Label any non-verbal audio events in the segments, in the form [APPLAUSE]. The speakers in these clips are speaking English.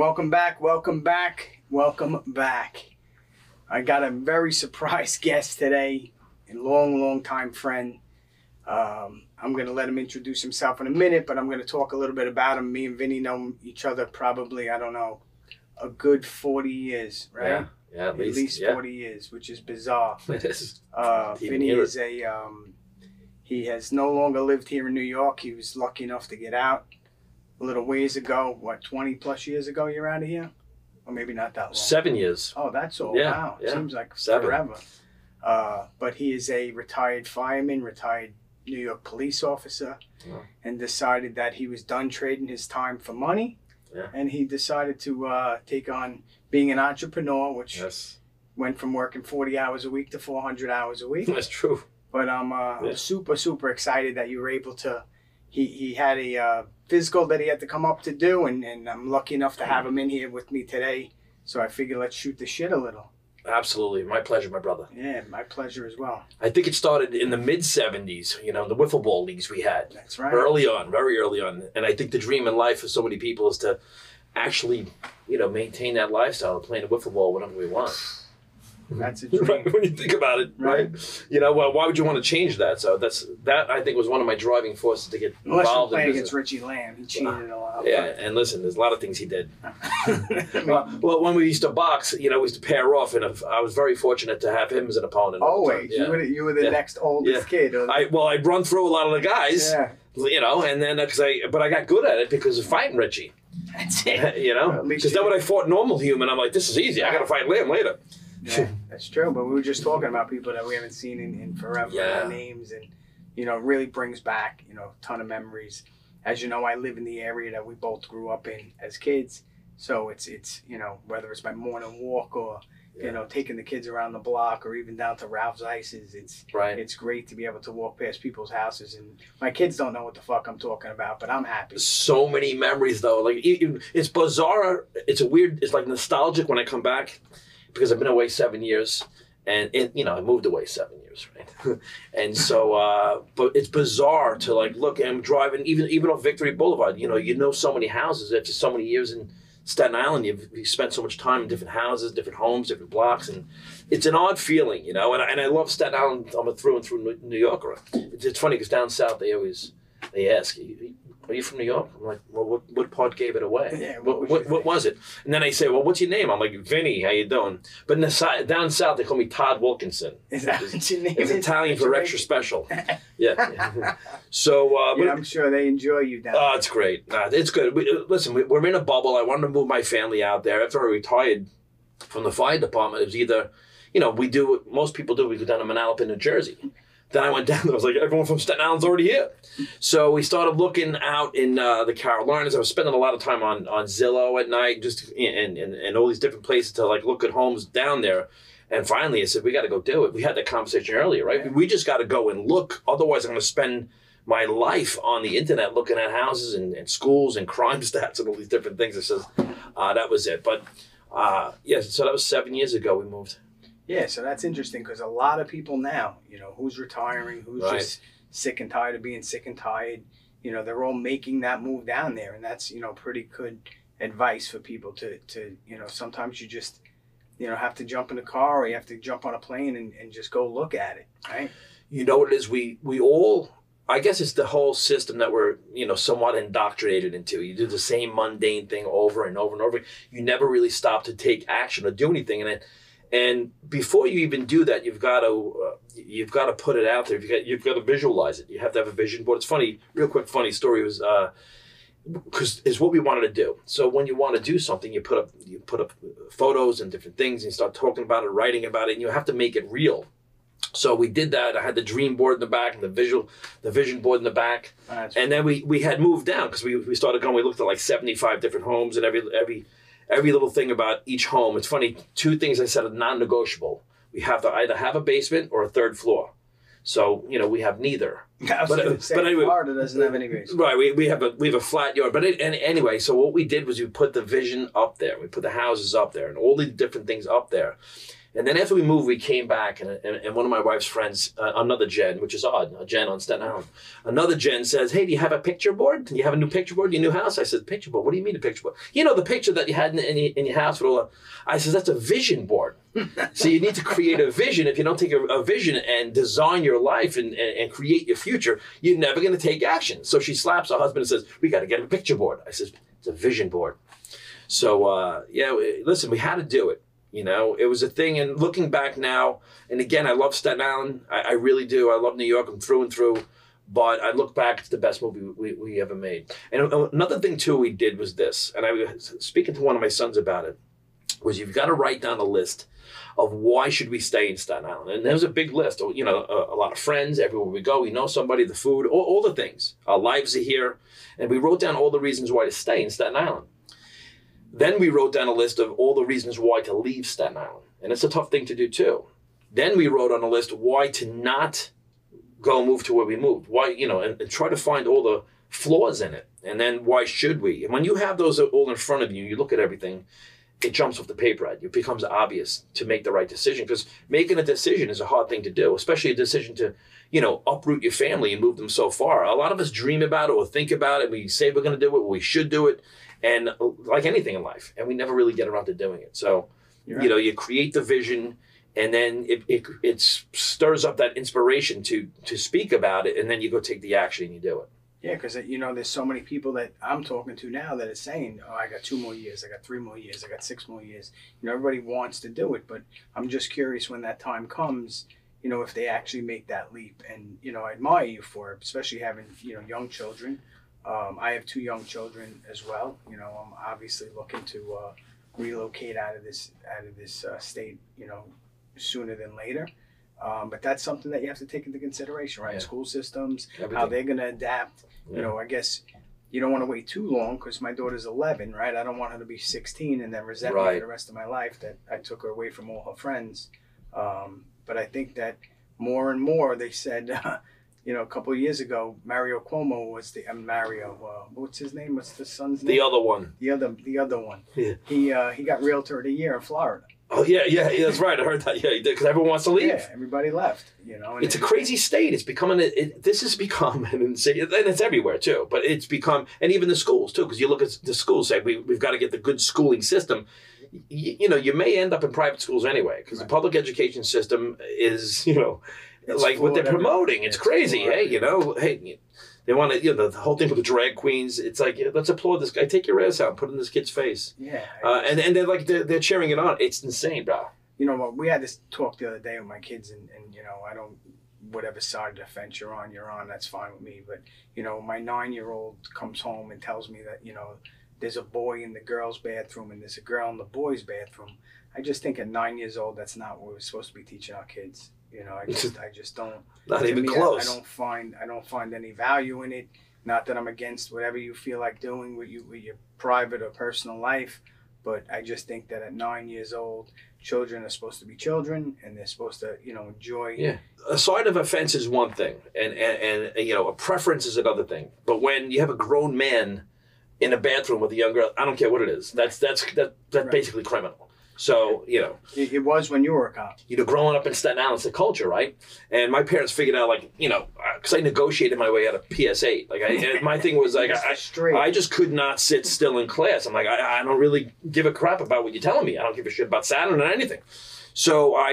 Welcome back, welcome back, welcome back. I got a very [LAUGHS] surprised guest today, a long, long time friend. Um, I'm going to let him introduce himself in a minute, but I'm going to talk a little bit about him. Me and Vinny know each other probably, I don't know, a good 40 years, right? Yeah, yeah, at At least, least yeah. 40 years, which is bizarre. [LAUGHS] It is. Uh, Vinny is a, um, he has no longer lived here in New York. He was lucky enough to get out a little ways ago. What, 20 plus years ago you're out of here? Or maybe not that long. Seven years. Oh, that's all. Yeah, wow. yeah. Seems like Seven. forever. Uh, but he is a retired fireman, retired New York police officer, Wow. and decided that he was done trading his time for money. Yeah. And he decided to uh, take on being an entrepreneur, which Yes, went from working 40 hours a week to 400 hours a week. [LAUGHS] that's true. But I'm uh, Yeah. super, super excited that you were able to. He, he had a uh, physical that he had to come up to do, and, and I'm lucky enough to have him in here with me today. So I figured let's shoot the shit a little. Absolutely, my pleasure, my brother. Yeah, my pleasure as well. I think it started in the mid '70s. You know, the wiffle ball leagues we had That's right. early on, very early on. And I think the dream in life for so many people is to actually, you know, maintain that lifestyle of playing the wiffle ball whenever we want. That's a Right, [LAUGHS] when you think about it, right? You know, well, why would you want to change that? So that's that. I think was one of my driving forces to get Unless you're involved in playing business. against Richie Lamb, he cheated a lot. Yeah, and listen, there's a lot of things he did. [LAUGHS] [LAUGHS] Well, well, when we used to box, you know, we used to pair off, and I was very fortunate to have him as an opponent. Always, Yeah. you were the, you were the Yeah. next oldest kid. or- I well, I'd run through a lot of the guys, yeah, you know, and then uh, because I, but I got good at it because of fighting Richie, that's it. you know, because then when I fought normal human, I'm like, this is easy. I got to fight Liam later. Yeah, that's true. But we were just talking about people that we haven't seen in, in forever. Yeah. Names and you know really brings back you know a ton of memories. As you know, I live in the area that we both grew up in as kids. So it's it's you know whether it's my morning walk or Yeah. you know taking the kids around the block or even down to Ralph's Ices. It's Right. it's great to be able to walk past people's houses and my kids don't know what the fuck I'm talking about, but I'm happy. So many memories though. Like it- it- it's bizarre. It's a weird. It's like nostalgic when I come back because I've been away seven years, and it, you know I moved away seven years, right? [LAUGHS] and so, uh, but it's bizarre to like look. I'm driving even even on Victory Boulevard. You know, you know so many houses after so many years in Staten Island. You've, you spent so much time in different houses, different homes, different blocks, and it's an odd feeling, you know. And, I- and I love Staten Island. I'm a through and through New- New Yorker. It's, it's funny because down south they always they ask, "You- "Are you from New York?" I'm like, "Well, what, what part gave it away? Yeah, what what, was what, what was it?" And then I say, "Well, what's your name?" I'm like, "Vinny. How you doing?" But in the si- down south they call me Todd Wilkinson. Is that what your name It's? Italian for extra special. [LAUGHS] Yeah. so, uh, but Yeah, I'm sure they enjoy you down Oh, it's great. Nah, it's good. We, uh, listen, we, we're in a bubble. I wanted to move my family out there. After I retired from the fire department, it was either, you know, we do what most people do. We go down to Manalapan, New Jersey. Then I went down there. I was like, everyone from Staten Island's already here. So we started looking out in uh, the Carolinas. I was spending a lot of time on, on Zillow at night, just and, and, and all these different places to like look at homes down there. And finally, I said, we got to go do it. We had that conversation earlier, right? We just got to go and look. Otherwise, I'm going to spend my life on the internet looking at houses and, and schools and crime [LAUGHS] stats and all these different things. It says uh, that was it. But uh, yeah, so that was seven years ago we moved. Yeah, so that's interesting because a lot of people now, you know, who's retiring, who's Right. just sick and tired of being sick and tired, you know, they're all making that move down there, and that's you know pretty good advice for people to to you know sometimes you just you know have to jump in a car or you have to jump on a plane and, and just go look at it, right? You know what it is? We we all. I guess it's the whole system that we're, you know, somewhat indoctrinated into. You do the same mundane thing over and over and over. You never really stop to take action or do anything. And it, and before you even do that, you've got to uh, you've got to put it out there. You've got you've got to visualize it. You have to have a vision board. It's funny. Real quick, funny story was uh, because it's what we wanted to do. So when you want to do something, you put up you put up photos and different things, and you start talking about it, writing about it, and you have to make it real. So we did that. I had the dream board in the back and the visual, the vision board in the back, and then we we had moved down because we, we started going. We looked at like seventy five different homes and every every every little thing about each home. It's funny. Two things I said are non negotiable. We have to either have a basement or a third floor. So you know we have neither. [LAUGHS] Was But, but anyway- Florida doesn't have any basement. Right, we, we have a we have a flat yard, but it, and anyway, so what we did was we put the vision up there. We put the houses up there and all the different things up there, And then after we moved, we came back, and, and, and one of my wife's friends, uh, another Jen, which is odd, a Jen on Staten Island, another Jen says, "Hey, do you have a picture board? Do you have a new picture board in your new house?" I said, "Picture board? What do you mean a picture board? You know the picture that you had in, in, your- in your house with all." The, I said, "That's a vision board. [LAUGHS] so you need to create a vision. If you don't take a, a vision and design your life and, and, and create your future, you're never going to take action." So she slaps her husband and says, "We got to get a picture board." I says, "It's a vision board." So uh, yeah, listen, we had to do it. You know, it was a thing. And looking back now, and again, I love Staten Island. I, I really do. I love New York. I'm through and through. But I look back, it's the best movie we, we ever made. And uh, another thing too we did was this, and I was speaking to one of my sons about it, was you've got to write down a list of why should we stay in Staten Island. And there was a big list. You know, a, a lot of friends everywhere we go. We know somebody, the food, all, all the things. Our lives are here, and we wrote down all the reasons why to stay in Staten Island. Then we wrote down a list of all the reasons why to leave Staten Island. And it's a tough thing to do too. Then we wrote on a list why to not go move to where we moved. Why, you know, and, and try to find all the flaws in it. And then why should we? And when you have those all in front of you, you look at everything, it jumps off the paper at you. It becomes obvious to make the right decision because making a decision is a hard thing to do, especially a decision to, you know, uproot your family and move them so far. A lot of us dream about it or think about it. We say we're going to do it, we should do it, and uh, like anything in life, and we never really get around to doing it. So, You're you know, you create the vision, and then it, it it stirs up that inspiration to to speak about it, and then you go take the action and you do it. Yeah, because you know, there's so many people that I'm talking to now that are saying, "Oh, I got two more years, I got three more years, I got six more years." You know, everybody wants to do it, but I'm just curious when that time comes. You know, if they actually make that leap, and you know, I admire you for it, especially having you know young children. Um, I have two young children as well. You know, I'm obviously looking to uh, relocate out of this out of this uh, state. You know, sooner than later. Um, but that's something that you have to take into consideration, right? Yeah. School systems, how they're going to adapt. Yeah. You know, I guess you don't want to wait too long because my daughter's 11, right? I don't want her to be 16 and then resent me for the rest of my life that I took her away from all her friends. Um, but I think that more and more, they said, [LAUGHS] you know, a couple of years ago, Mario Cuomo was the uh, Mario. Uh, what's his name? What's the son's name? the other one. the other, the other one. Yeah. He uh, he got Realtor of the Year in Florida. Oh yeah, yeah, yeah, that's right. I heard that. Yeah, because everyone wants to leave. Yeah, everybody left. You know, and It's a crazy state. It's becoming. A, it, this has become [LAUGHS] an insane, and it's everywhere too. But it's become, and even the schools too, because you look at the schools. Say we, we've got to get the good schooling system. You, you know, you may end up in private schools anyway, because Right. the public education system is, you know, It's like what they're promoting. It's, it's crazy. Hey, you know, hey, they want to, you know, the whole thing with the drag queens. It's like, yeah, let's applaud this guy. Take your ass out, and put it in this kid's face, Yeah, uh, and and they're like they're, they're cheering it on. It's insane, bro. you know what we had this talk the other day with my kids and, and you know i don't whatever side of the fence you're on you're on that's fine with me but you know my nine year old comes home and tells me that you know there's a boy in the girls bathroom and there's a girl in the boys bathroom i just think at nine years old that's not what we're supposed to be teaching our kids you know i [LAUGHS] just i just don't Not even me, I- close. I, don't find I don't find any value in it. Not that I'm against whatever you feel like doing with you with your private or personal life, but I just think that at nine years old, children are supposed to be children and they're supposed to you know enjoy. Yeah. a side of offense is one thing, and, and and you know a preference is another thing. But when you have a grown man in a bathroom with a young girl, I don't care what it is. That's that's that that's Right. basically criminal. So you know, It, it was when you were a cop. you know, growing up in Staten Island, it's a culture, right? And my parents figured out, like, you know, because I negotiated my way out of PS8. Like, I, my thing was like, [LAUGHS] I, straight. I just could not sit still in class. I'm like, I, I don't really give a crap about what you're telling me. I don't give a shit about Saturn or anything. So I,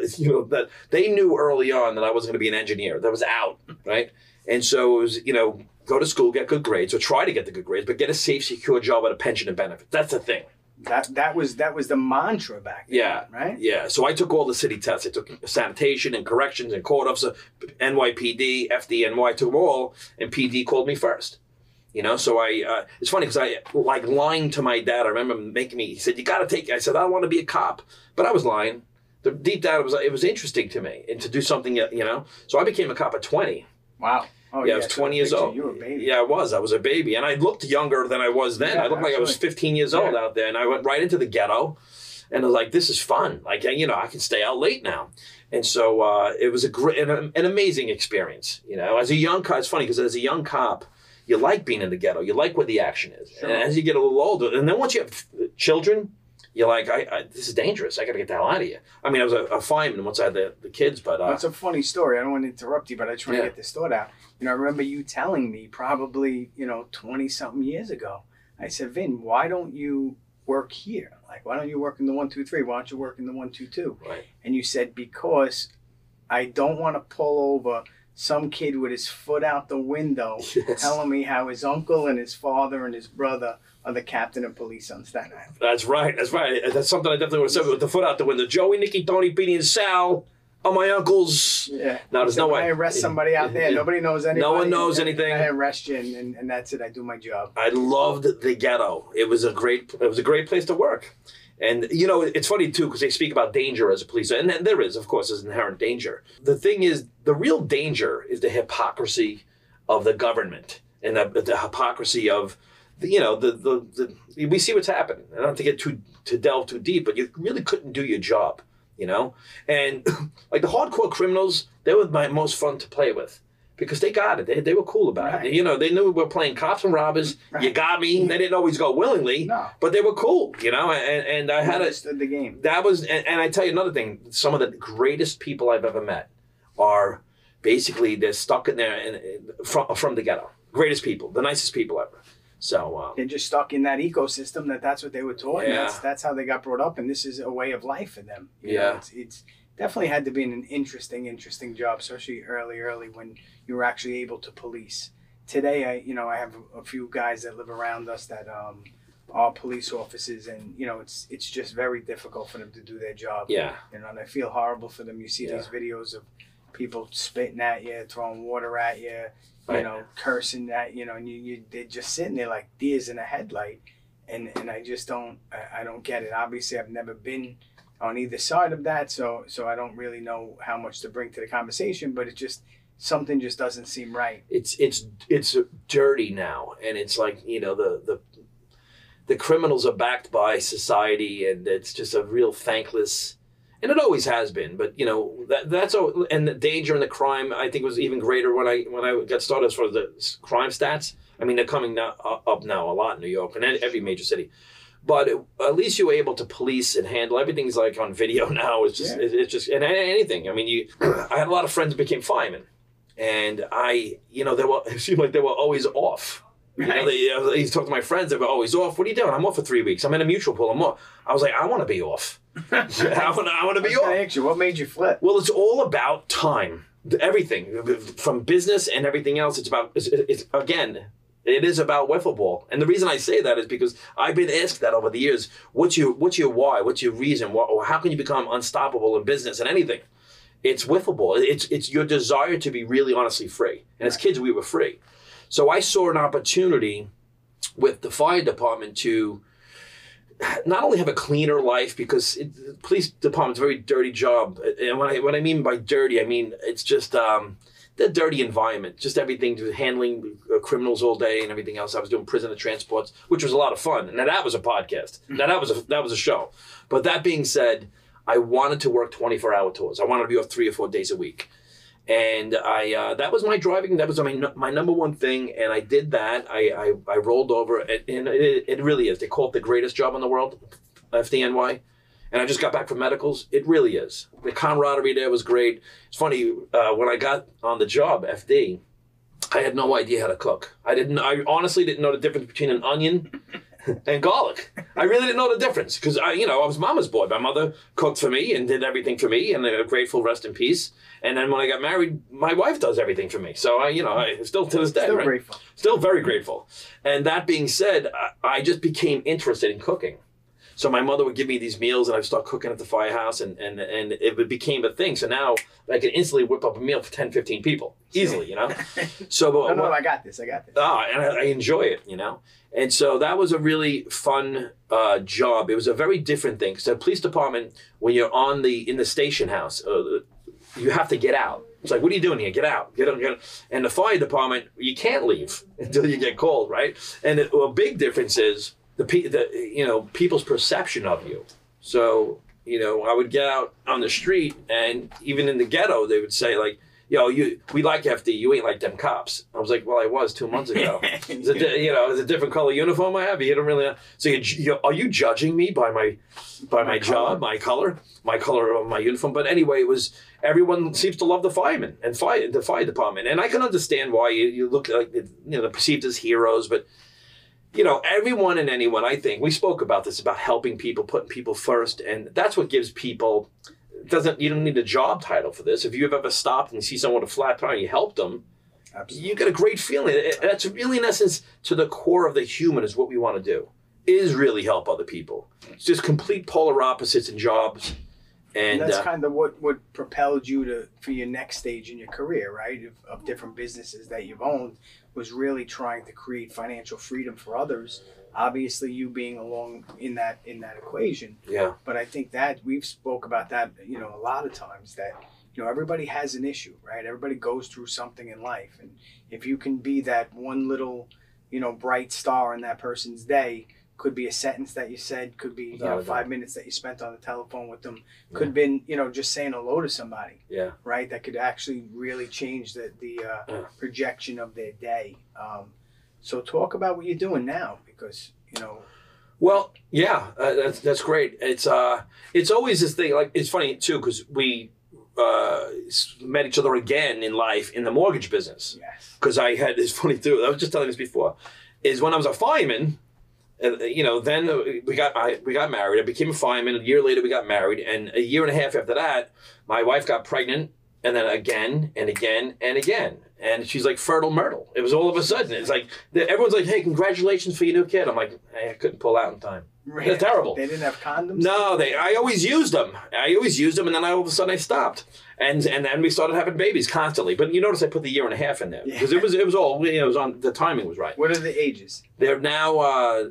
uh, [LAUGHS] you know, that they knew early on that I wasn't going to be an engineer. That was out, right? And so it was, you know, go to school, get good grades, or try to get the good grades, but get a safe, secure job with a pension and benefits. That's the thing. That that was that was the mantra back then. Yeah. Right. Yeah, so I took all the city tests. I took sanitation and corrections and court officer, NYPD, FDNY. I took them all, and PD called me first. You know, so I. Uh, it's funny because I like lying to my dad. I remember making me. He said, "You got to take." I said, "I want to be a cop," but I was lying. The deep down, it was it was interesting to me and to do something. You know, so I became a cop at twenty. Wow. Oh yeah, I was so 20 years old. You were a baby. Yeah, I was. I was a baby, and I looked younger than I was then. Yeah, I looked like I was 15 years old Yeah. out there, and I went right into the ghetto, and I was like, "This is fun. Like, you know, I can stay out late now." And so uh, it was a great, an, an amazing experience. You know, as a young cop, it's funny because as a young cop, you like being in the ghetto. You like where the action is. Sure. And as you get a little older, and then once you have children, you're like, I, I this is dangerous. I got to get the hell out of here. I mean, I was a, a fireman once I had the, the kids, but uh, That's a funny story. I don't want to interrupt you, but I just want Yeah. to get this thought out. You know, I remember you telling me probably, you know, 20 something years ago. I said, Vin, why don't you work here? Like, why don't you work in the 123? Why don't you work in the 122? Right. And you said, because I don't want to pull over some kid with his foot out the window [LAUGHS] Yes. telling me how his uncle and his father and his brother are the captain of police on Staten Island. That's right. That's right. That's something I definitely would have said with the foot out the window. Joey, Nicky, Tony, Beanie, and Sal are my uncles. Yeah. No, there's So no way. I arrest somebody out there. Nobody knows anything. No one knows anything. I arrest you, and, and, and that's it. I do my job. I loved the ghetto. It was a great. It was a great place to work. And you know, it's funny too because they speak about danger as a police, and and there is, of course, there's inherent danger. The thing is, the real danger is the hypocrisy of the government and the, the hypocrisy of, you know, the, the the we see what's happening. I don't have to get too to delve too deep, but you really couldn't do your job, you know. And [CLEARS THROAT] like the hardcore criminals, they were my most fun to play with. Because they got it, they, they were cool about Right. it. You know, they knew we were playing cops and robbers. You got me. They didn't always go willingly, No. but they were cool, you know. And and I had a understood the game. that was and, and I tell you another thing. Some of the greatest people I've ever met are basically they're stuck in there and from from the ghetto. Greatest people, the nicest people ever. So uh, They're just stuck in that ecosystem. That that's what they were taught. and Yeah. That's that's how they got brought up, and this is a way of life for them. You know, Yeah. it's, it's definitely had to be an interesting, interesting job, especially early, early when you were actually able to police. Today, I you know I have a, a few guys that live around us that um, are police officers, and you know it's it's just very difficult for them to do their job. yeah, You know, and I feel horrible for them. You see Yeah. these videos of people spitting at you, throwing water at you, you Right. know, cursing that, you know, and you, you they're just sitting there like deers in a headlight, and and I just don't I, I don't get it. Obviously, I've never been on either side of that, so so I don't really know how much to bring to the conversation. But it just something just doesn't seem right. it's it's it's dirty now, and it's like you know the the the criminals are backed by society, and it's just a real thankless. And it always has been, but you know that that's all, and the danger and the crime I think was even greater when I when I got started as far as the crime stats. I mean, they're coming now, uh, up now a lot in New York and every major city. But it, at least you were able to police and handle everything's like on video [LAUGHS] now. It's just Yeah. it- it's just and anything. I mean, you. [CLEARS THROAT] I had a lot of friends became firemen, and I, you know, they were [LAUGHS] it seemed like they were always off. You know, they, I used to talk to my friends. They were always off. What are you doing? I'm off for three weeks. I'm in a mutual pool. I'm off. I was like, I want to be off. I want to. I want to be off. ask what made you flip? Well, it's all about time. Everything from business and everything else. It's about. It's, it's again. It is about wiffle ball, and the reason I say that is because I've been asked that over the years. What's your What's your why? What's your reason? What, or how can you become unstoppable in business and anything? It's wiffle ball. It's it's your desire to be really honestly free. And as kids, we were free. So I saw an opportunity with the fire department to not only have a cleaner life because it, the police department's a very dirty job, and when I what I mean by dirty, I mean it's just um, the dirty environment, just everything to handling criminals all day and everything else. I was doing prisoner transports, which was a lot of fun, now that was a podcast. Now that was a that was a show. But that being said, I wanted to work twenty four hour tours. I wanted to be off three or four days a week. And I uh, that was my driving. That was my my number one thing, and I did that. I I, I rolled over, and it, it really is. They call it the greatest job in the world, FDNY. And I just got back from medicals. It really is. The camaraderie there was great. It's funny uh, when I got on the job, FD. I had no idea how to cook. I didn't. I honestly didn't know the difference between an onion and garlic. I really didn't know the difference because I, you know, I was mama's boy. My mother cooked for me and did everything for me, and a grateful rest in peace. And then when I got married, my wife does everything for me. So I, you know, I still to this day, Still right? grateful. Still very grateful. And that being said, I, I just became interested in cooking. So my mother would give me these meals, and I'd start cooking at the firehouse, and and and it became a thing. So now I can instantly whip up a meal for 10, 15 people easily, you know. [LAUGHS] So, but No, no, I got this. I got this. Ah, and I, I enjoy it, you know. And so that was a really fun uh, job. It was a very different thing. So, police department, when you're on the in the station house, uh, you have to get out. It's like, what are you doing here? Get out, get out, get out. And the fire department, you can't leave [LAUGHS] until you get called, right? And it, a big difference is the, the you know people's perception of you. So you know, I would get out on the street, and even in the ghetto, they would say like, yo, you we like FD, you ain't like them cops. I was like, well, I was two months ago. [LAUGHS] It's a di- you know, it's a different color uniform I have. You don't really. So you, you, are you judging me by my by my, My job, color. my color, my color of my uniform? But anyway, it was everyone seems to love the firemen and fire the fire department, and I can understand why you, you look like you know they're perceived as heroes, but you know everyone and anyone. I think we spoke about this about helping people, putting people first, and that's what gives people. Doesn't you don't need a job title for this? If you've ever stopped and see someone with a flat tire and you helped them, Absolutely. you get a great feeling. That's really, in essence, to the core of the human is what we want to do. Is really help other people. It's just complete polar opposites in jobs, and And that's uh, kind of what, what propelled you to for your next stage in your career, right? Of, of different businesses that you've owned was really trying to create financial freedom for others. Obviously, you being along in that in that equation, yeah, but I think that we've spoke about that, you know, a lot of times that you know everybody has an issue, right? Everybody goes through something in life, and if you can be that one little, you know, bright star in that person's day, could be a sentence that you said, could be you Without know a doubt. five minutes that you spent on the telephone with them, could have been you know just saying hello to somebody, yeah. right? That could actually really change the the uh, Yeah. projection of their day. Um, so talk about what you're doing now, because you know. Well, yeah, uh, that's that's great. It's uh, it's always this thing. Like it's funny too because we uh, s- met each other again in life in the mortgage business. Yes. because I had it's [LAUGHS] funny too. I was just telling this before. Is when I was a fireman, uh, you know. Then we got I we got married. I became a fireman. A year later, we got married, and a year and a half after that, my wife got pregnant, and then again and again and again. And she's like fertile myrtle. It was all of a sudden. It's like everyone's like, "Hey, congratulations for your new kid." I'm like, "Hey, I couldn't pull out in time. They're terrible. They didn't have condoms. No, they. I always used them. I always used them, and then I, all of a sudden I stopped, and and then we started having babies constantly. But you notice I put the year and a half in there because it was it was all you know, it was on the timing was right. What are the ages? They're now uh,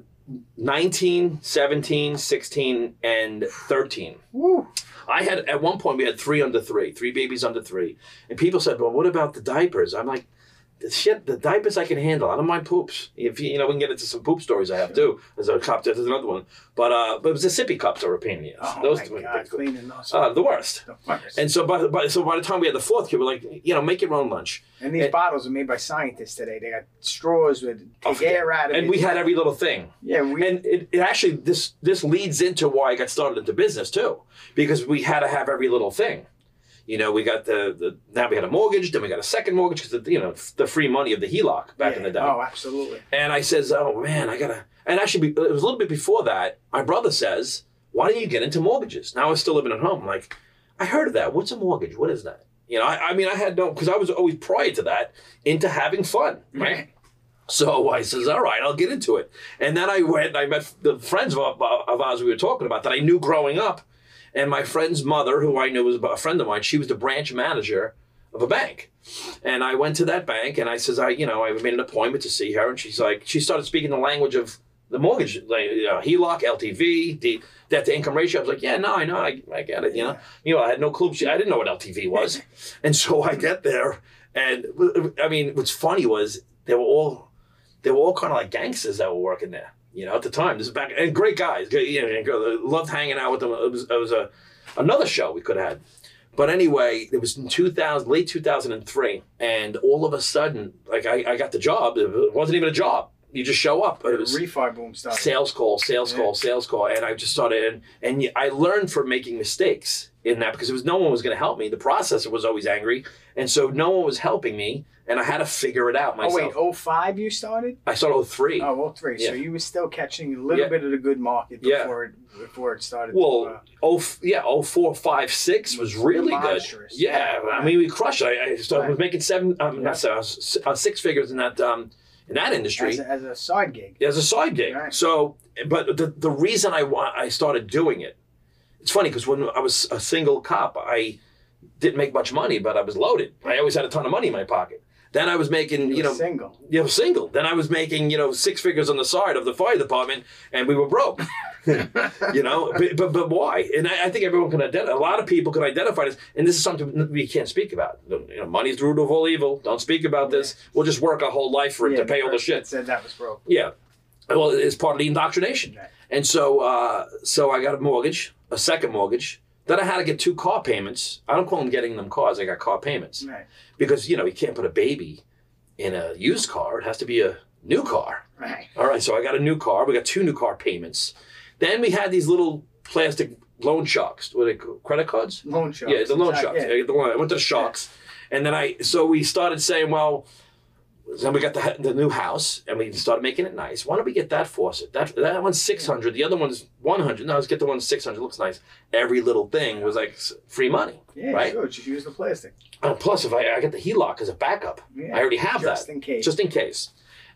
19, 17, 16, and 13. Woo. I had at one point we had three under three, three babies under three, and people said, "Well, what about the diapers?" I'm like, "The shit, the diapers I can handle. I don't mind poops. If you, you know, we can get into some poop stories I have too. There's a cup. There's another one, but uh, but it was the sippy cups were a pain in the ass. Oh Those my two God, cleaning those. uh, the worst. the worst. And so by, by so by the time we had the fourth kid, we're like, you know, make your own lunch. And these and- bottles are made by scientists today. They got straws with Oh, take air out of it. And we had every little thing. yeah, we And it, it actually this this leads into why I got started into business too, because we had to have every little thing. You know, we got the, the now we had a mortgage, then we got a second mortgage because you know the free money of the HELOC back in the day. Oh, absolutely. And I says, oh man, I gotta. And actually, it was a little bit before that. My brother says, why don't you get into mortgages? Now I was still living at home. I'm like, I heard of that. What's a mortgage? What is that? You know, I, I mean, I had no because I was always prior to that into having fun, right? So I says, all right, I'll get into it. And then I went, I met the friends of, of ours we were talking about that I knew growing up. And my friend's mother, who I knew was a friend of mine, she was the branch manager of a bank. And I went to that bank and I says, I, you know, I made an appointment to see her. And she's like, she started speaking the language of the mortgage, like, you know, HELOC, LTV, the debt to income ratio. I was like, yeah, no, I know, I, I get it. You know, you know, I had no clue. She, I didn't know what LTV was. [LAUGHS] and so I get there. And I mean, what's funny was they were all, they were all kind of like gangsters that were working there. You know, at the time, this is back and great guys. You know, loved hanging out with them. It was, it was a another show we could have had. But anyway, it was in 2000, late 2003, and all of a sudden, like I, I got the job. It wasn't even a job. You just show up. It was refi boom started. sales call, sales Yeah. call, sales call, and I just started. And, and I learned from making mistakes in that because it was no one was going to help me. The processor was always angry, and so no one was helping me, and I had to figure it out myself. Oh wait, 05 you started? I started 03. Oh, well, three. So you were still catching a little Yeah. bit of the good market Yeah. before it before it started. Well, to, uh, oh yeah, oh four, five, six was really good. Monstrous. Yeah, I mean we crushed it. I, I started, Right. was making seven, um, Yeah. not seven, uh, six figures in that um, in that industry as, a, as a side gig. as a side gig. Right. So, but the the reason I I started doing it, it's funny because when I was a single cop, I didn't make much money, but I was loaded. I always had a ton of money in my pocket. Then I was making, you were know, single. you know, single. Then I was making, you know, six figures on the side of the fire department, and we were broke. [LAUGHS] [LAUGHS] you know, but, but but why? And I, I think everyone can identify. A lot of people can identify this, and this is something we can't speak about. You know, money's the root of all evil. Don't speak about this. We'll just work our whole life for it Yeah, to pay all the shit. Said that was broke. Yeah. Well, it's part of the indoctrination. Right. And so, uh, so I got a mortgage, a second mortgage. Then I had to get two car payments. I don't call them getting them cars. I got car payments Right. because you know you can't put a baby in a used car. It has to be a new car. Right. All right, so I got a new car. We got two new car payments. Then we had these little plastic loan sharks. What are they called? Credit cards? Loan sharks. Yeah, the loan Exact- sharks. yeah. Yeah, the loan. I went to the sharks, and then I so we started saying, well, then we got the the new house, and we started making it nice. Why don't we get that faucet? That that one's six hundred. The other one's one hundred. No, let's get the one six hundred. Looks nice. Every little thing was like free money. Yeah, right? sure. Just use the plastic. Uh, plus, if I I get the HELOC as a backup, Yeah. I already have Just that Just in case. just in case.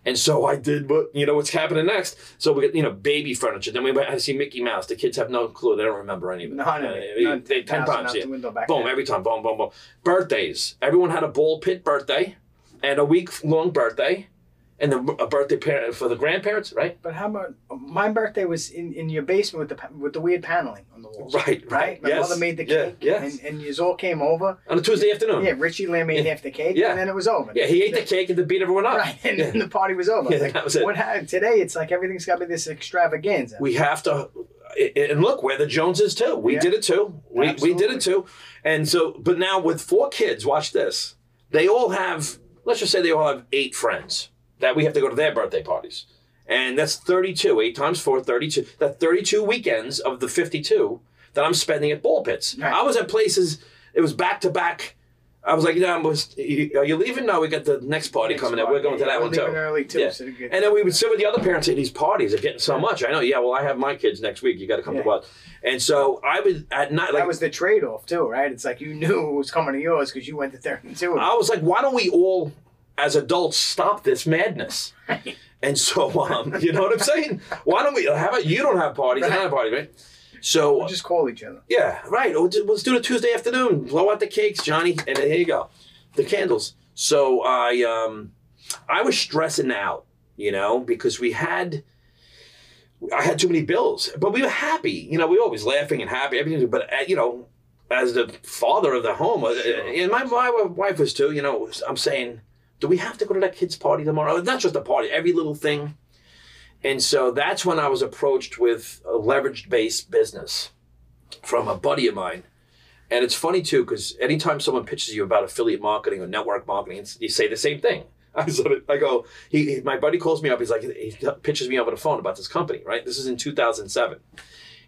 And so I did what you know what's happening next. So we got you know baby furniture. Then we went to see Mickey Mouse. The kids have no clue. They don't remember any of it. Of Uh, they- None. they- ten times. Yeah. Boom, then. every time. Boom, boom, boom. Birthdays. Everyone had a ball pit birthday and a week long birthday. And the, a birthday parent for the grandparents, right? But how about my birthday was in, in your basement with the with the weird paneling on the walls. Right, right. Right. My yes. mother made the Yeah, cake. yes. And and you all came over. On a Tuesday afternoon. Yeah. Richie Lamb made Yeah. half the cake. Yeah. And then it was over. Yeah, he ate the cake and then beat everyone up. Right. And Yeah. then the party was over. Yeah, like, that was it. What happened today? It's like everything's got to be this extravaganza. we have to and look we're the joneses too we Yeah. did it too we, we did it too and so but now with four kids watch this they all have let's just say they all have eight friends that we have to go to their birthday parties and that's 32 8 times 4 32 that 32 weekends of the 52 that i'm spending at ball pits Right. i was at places it was back to back I was like, yeah, was, are you leaving? No, we got the next party coming up. We're going to that one too. early too. Yeah. So. And then we would sit with the other parents at these parties. Are getting so much. I know. Yeah. Well, I have my kids next week. You got to come Yeah. to what? And so I was at night. Like that was the trade off too, right? It's like you knew it was coming to yours because you went to 32. I was like, why don't we all, as adults, stop this madness? And so, um, you know what I'm saying? Why don't we? How about you don't have parties? I don't have parties, right? So We'll just call each other. yeah, right. Oh, d- Let's do it Tuesday afternoon. Blow out the cakes, Johnny, and then here you go, the candles. So I, um, I was stressing out, you know, because we had, I had too many bills, but we were happy. You know, we were always laughing and happy. Everything, but uh, you know, as the father of the home, uh, and my, my wife was too. You know, I'm saying, do we have to go to that kid's party tomorrow? Not just a party, every little thing. And so that's when I was approached with a leveraged based business from a buddy of mine. And it's funny too, because anytime someone pitches you about affiliate marketing or network marketing, you say the same thing. [LAUGHS] I, sort of- I go, he, my buddy calls me up. He's like, he pitches me over the phone about this company, right? This is in 2007.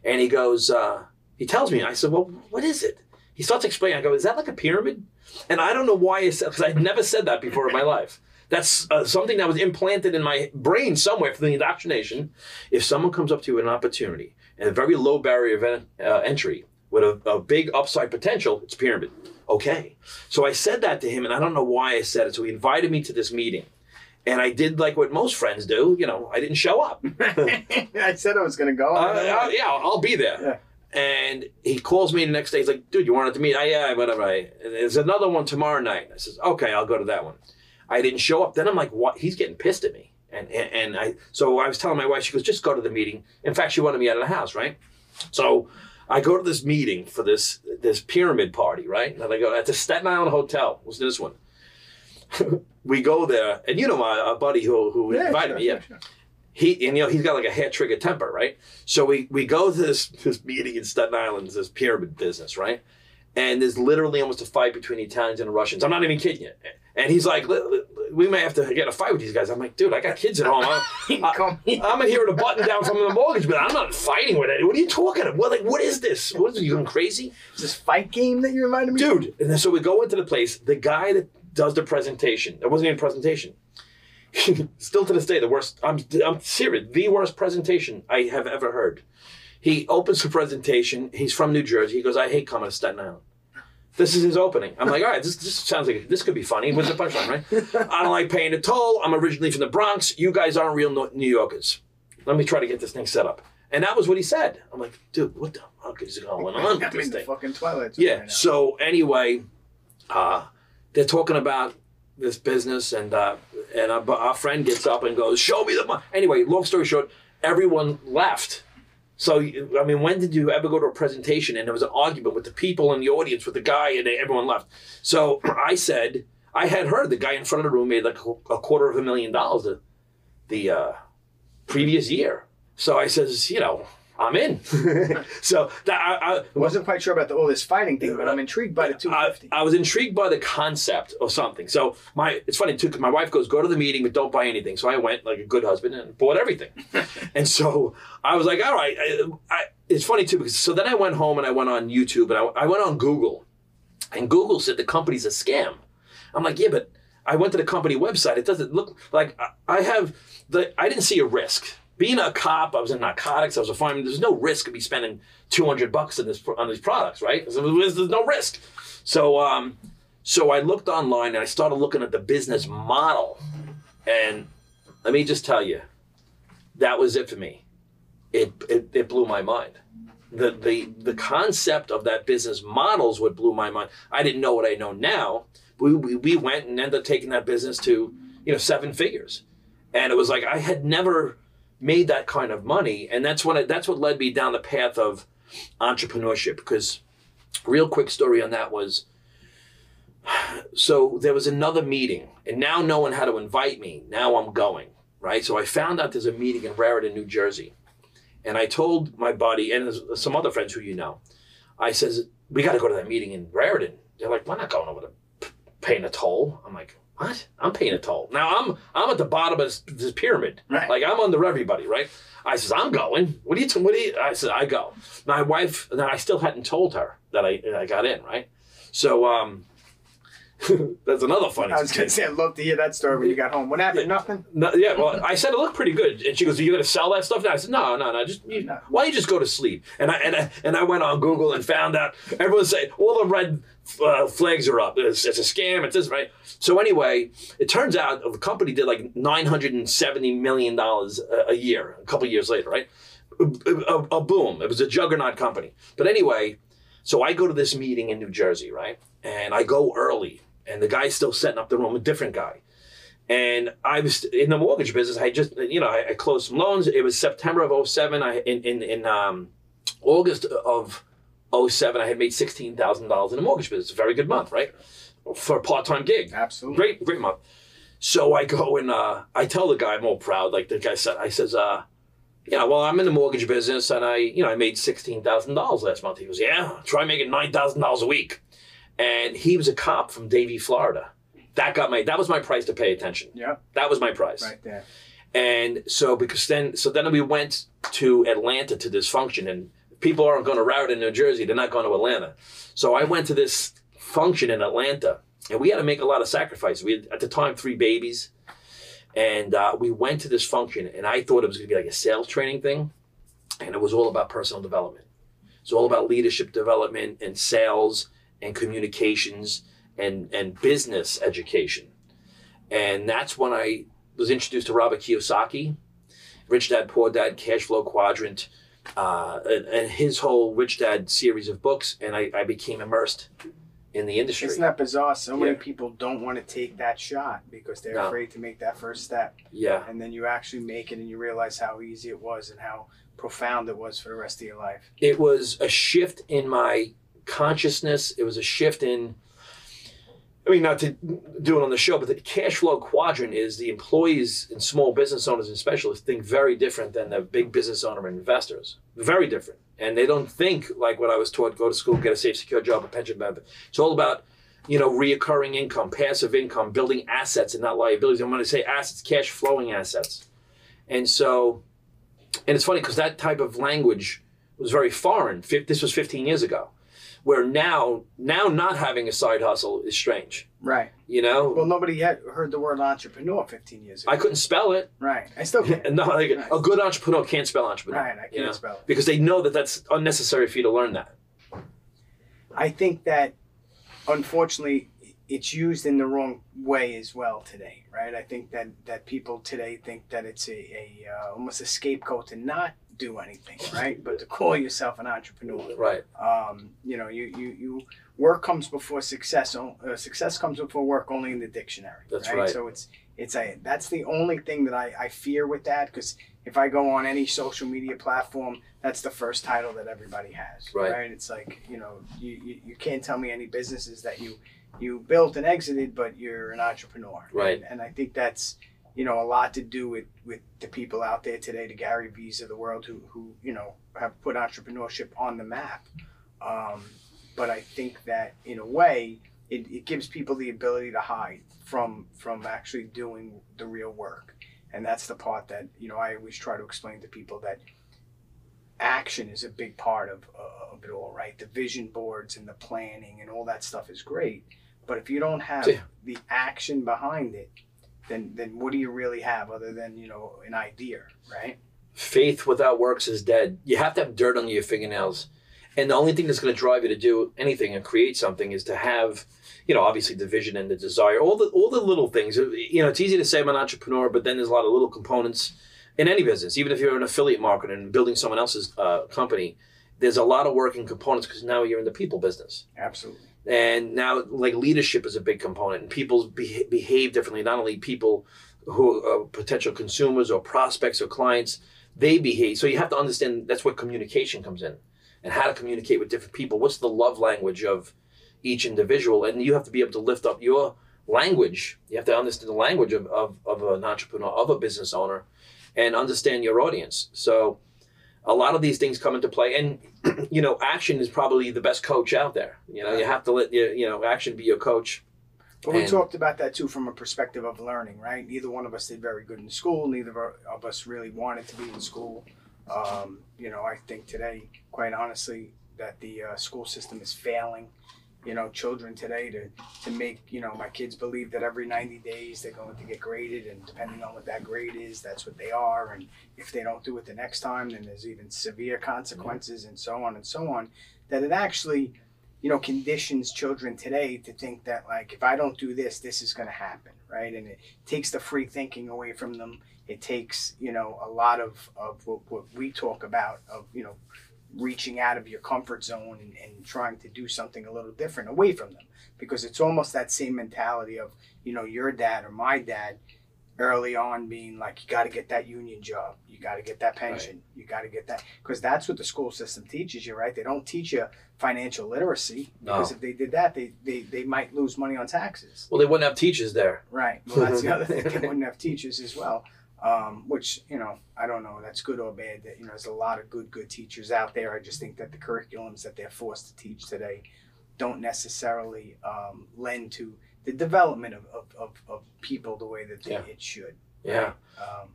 And he goes, uh, he tells me, I said, well, what is it? He starts explaining. I go, is that like a pyramid? And I don't know why I said, because I'd never said that before in my life. That's uh, something that was implanted in my brain somewhere from the indoctrination. If someone comes up to you with an opportunity and a very low barrier of en- uh, entry with a, a big upside potential, it's pyramid. Okay. So I said that to him, and I don't know why I said it. So he invited me to this meeting. And I did like what most friends do. You know, I didn't show up. [LAUGHS] I said I was going to go. Uh, uh, yeah, I'll be there. Yeah. And he calls me the next day. He's like, dude, you wanted to meet? I, yeah, whatever. I, there's another one tomorrow night. I says, okay, I'll go to that one. I didn't show up. Then I'm like, what? He's getting pissed at me. And, and, and I, so I was telling my wife, she goes, just go to the meeting. In fact, she wanted me out of the house, right? So I go to this meeting for this, this pyramid party, right? And I go at the Staten Island Hotel. Was this one? [LAUGHS] we go there, and you know my buddy who, who Yeah, invited sure, me, yeah sure, sure. He and you know he's got like a hair trigger temper, right? So we we go to this this meeting in Staten Island, this pyramid business, right? And there's literally almost a fight between the Italians and the Russians. I'm not even kidding you. And he's like, "Li- li- we may have to get a fight with these guys. I'm like, dude, I got kids at home. I'm, [LAUGHS] I, I'm in here with a button down from the mortgage, but I'm not fighting with it. What are you talking about? What, like, what is this? What is you going crazy? Is this fight game that you reminded me? of? dude. And then so we go into the place. The guy that does the presentation, it wasn't even a presentation. [LAUGHS] Still to this day, the worst. I'm I'm serious. The worst presentation I have ever heard. He opens the presentation. He's from New Jersey. He goes, "I hate coming to Staten Island." This is his opening. I'm like, all right, this, this sounds like this could be funny. What's the punchline, right? I don't like paying the toll. I'm originally from the Bronx. You guys aren't real New Yorkers. Let me try to get this thing set up. And that was what he said. I'm like, dude, what the fuck is going on [LAUGHS] with this thing? fucking twilight. Zone Yeah. right now. So anyway, uh, they're talking about this business, and uh, and our, our friend gets up and goes, "Show me the money." Anyway, long story short, everyone left. So I mean, when did you ever go to a presentation and there was an argument with the people in the audience with the guy, and everyone left? So I said I had heard the guy in front of the room made like a quarter of a million dollars the, the uh, previous year. So I says, you know, I'm in. [LAUGHS] so that I, I wasn't quite sure about the, all this fighting thing, but I'm intrigued by the I, 250. I was intrigued by the concept of something. So my it's funny too. my wife goes, "Go to the meeting, but don't buy anything." So I went like a good husband and bought everything. [LAUGHS] and so I was like, "All right." I, I, it's funny too because so then I went home and I went on YouTube and I, I went on Google, and Google said the company's a scam. I'm like, yeah, but I went to the company website. It doesn't look like I- I have the. I didn't see a risk. Being a cop, I was in narcotics. I was a fireman. There's no risk of me spending 200 bucks on this on these products, right? There's, there's no risk. So, um, so I looked online and I started looking at the business model, and let me just tell you, that was it for me. It it, it blew my mind. The, the the concept of that business model what blew my mind. I didn't know what I know now. We, we, we went and ended up taking that business to you know seven figures, and it was like I had never made that kind of money, and that's when that's what led me down the path of entrepreneurship. Because real quick story on that was so there was another meeting, and now knowing how to invite me, now I'm going right. So I found out there's a meeting in Raritan, New Jersey, and I told my buddy and some other friends who you know, I says we got to go to that meeting in Raritan. They're like, we're not going over to paying a toll. I'm like, what? I'm paying a toll. Now I'm I'm at the bottom of this, this pyramid. Right. Like I'm under everybody, right? I says, I'm going. What do you? T- what do you? I said, I go. My wife. Now I still hadn't told her that I that I got in, right? So um, [LAUGHS] that's another funny. I was going to say, I'd love to hear that story when you got home. What happened? Yeah. Nothing? No, yeah, well, I said it looked pretty good, and she goes, "Are you going to sell that stuff?" now?" I said, "No, no, no. Just you, No. why don't you just go to sleep?" And I and I, and I went on Google and found out everyone's saying all the red uh, flags are up. It's, it's a scam. It's this right. So anyway, it turns out the company did like nine hundred and seventy million dollars a, a year. A couple years later, right? A, a, a boom. It was a juggernaut company. But anyway, so I go to this meeting in New Jersey, right? And I go early, and the guy's still setting up the room, a different guy. And I was in the mortgage business. I just, you know, I, I closed some loans. It was September of 07. I in in, in um, August of 07, I had made sixteen thousand dollars in the mortgage business. Very good month, right? For a part time gig. Absolutely. Great, great month. So I go and uh, I tell the guy I'm all proud. Like the guy said, I says, uh, you know, well, I'm in the mortgage business and I, you know, I made sixteen thousand dollars last month. He goes, yeah, try making nine thousand dollars a week. And he was a cop from Davie, Florida. That got my that was my price to pay attention. Yeah, That was my price. right there. And so because then so then we went to Atlanta to this function and people aren't going to Raritan New Jersey, they're not going to Atlanta. So I went to this function in Atlanta and we had to make a lot of sacrifices. We had at the time three babies. And uh, we went to this function and I thought it was going to be like a sales training thing. And it was all about personal development. It's all about leadership development and sales and communications and, and business education. And that's when I was introduced to Robert Kiyosaki, Rich Dad Poor Dad, Cash Flow Quadrant, uh, and, and his whole Rich Dad series of books, and I, I became immersed in the industry. Isn't that bizarre? So many people don't want to take that shot because they're No. afraid to make that first step. yeah, And then you actually make it and you realize how easy it was and how profound it was for the rest of your life. it was a shift in my consciousness. It was a shift in. I mean, not to do it on the show, but the cash flow quadrant is the employees and small business owners and specialists think very different than the big business owner and investors. Very different. And they don't think like what I was taught go to school, get a safe, secure job, a pension benefit. It's all about, you know, reoccurring income, passive income, building assets and not liabilities. I'm going to say assets, cash flowing assets. And so, and it's funny because that type of language was very foreign. This was 15 years ago. Where now, now not having a side hustle is strange. Right. You know, Well, nobody had heard the word entrepreneur 15 years ago. I couldn't spell it. right. I still can't. [LAUGHS] No, like Right. a good entrepreneur can't spell entrepreneur. Right. I can't you know? spell it. Because they know that that's unnecessary for you to learn that. I think that unfortunately it's used in the wrong way as well today, right? I think that that people today think that it's a, a uh, almost a scapegoat to not do anything, right? But to call yourself an entrepreneur. Right. Um, you know, you, you, you work comes before success. Uh, success comes before work only in the dictionary. That's right. So it's it's a that's the only thing that I, I fear with that because if I go on any social media platform, that's the first title that everybody has. Right. It's like you know you, you, you can't tell me any businesses that you you built and exited, but you're an entrepreneur. Right. And, and I think that's you know, a lot to do with, with the people out there today, the Gary V's of the world who, who, you know, have put entrepreneurship on the map. Um, but I think that in a way, it, it gives people the ability to hide from from actually doing the real work. And that's the part that, you know, I always try to explain to people that action is a big part of, uh, of it all, right? The vision boards and the planning and all that stuff is great. But if you don't have Yeah. the action behind it, then then what do you really have other than, you know, an idea, right? faith without works is dead. You have to have dirt under your fingernails. And the only thing that's going to drive you to do anything and create something is to have, you know, obviously the vision and the desire, all the all the little things. You know, it's easy to say I'm an entrepreneur, but then there's a lot of little components in any business. Even if you're an affiliate marketer and building someone else's uh, company, there's a lot of working components because now you're in the people business. Absolutely. And now, like leadership is a big component, and people beha- behave differently. Not only people who are potential consumers or prospects or clients, they behave. So you have to understand that's where communication comes in, and how to communicate with different people. What's the love language of each individual, and you have to be able to lift up your language. You have to understand the language of, of, of an entrepreneur, of a business owner, and understand your audience. So a lot of these things come into play and [CLEARS THROAT] you know action is probably the best coach out there you know you have to let you, you know action be your coach But we talked about that too from a perspective of learning, right? Neither one of us did very good in school. Neither of of us really wanted to be in school. Um, you know, I think today, quite honestly, that the uh, school system is failing. You know, children today to to make you know my kids believe that every ninety days they're going to get graded, and depending on what that grade is, that's what they are. And if they don't do it the next time, then there's even severe consequences, and so on and so on. That it actually you know, conditions children today to think that like if I don't do this, this is going to happen, right? And it takes the free thinking away from them. It takes you know a lot of of what, what we talk about of you know reaching out of your comfort zone and, and trying to do something a little different away from them. Because it's almost that same mentality of you know your dad or my dad early on being like you got to get that union job. You got to get that pension. You got to get that. Because that's what the school system teaches you right? They don't teach you financial literacy because No. if they did that they, they they might lose money on taxes. Well they wouldn't have teachers there. Right. Well that's the [LAUGHS] other thing. They wouldn't have teachers as well um, which you know i don't know that's good or bad that you know there's a lot of good good teachers out there i just think that the curriculums that they're forced to teach today don't necessarily um, lend to the development of, of, of, of people the way that they, Yeah. it should yeah um,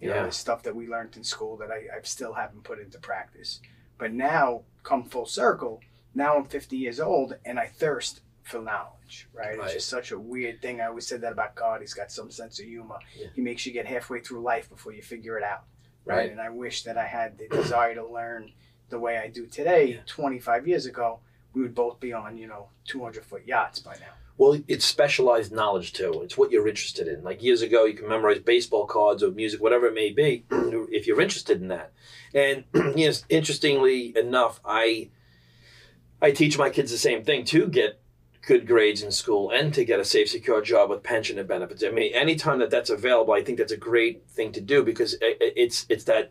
you know, Yeah. the stuff that we learned in school that I, I still haven't put into practice. But now, come full circle, now I'm 50 years old and I thirst for knowledge, right? Right. It's just such a weird thing. I always said that about God. He's got some sense of humor. Yeah. He makes you get halfway through life before you figure it out, right? right And I wish that I had the desire to learn the way I do today. Yeah. 25 years ago, we would both be on, you know, 200 foot yachts by now. well it's specialized knowledge too it's what you're interested in like years ago you can memorize baseball cards or music whatever it may be [CLEARS THROAT] if you're interested in that and [CLEARS THROAT] yes interestingly enough i i teach my kids the same thing to get good grades in school and to get a safe secure job with pension and benefits. I mean anytime that that's available i think that's a great thing to do because it's it's that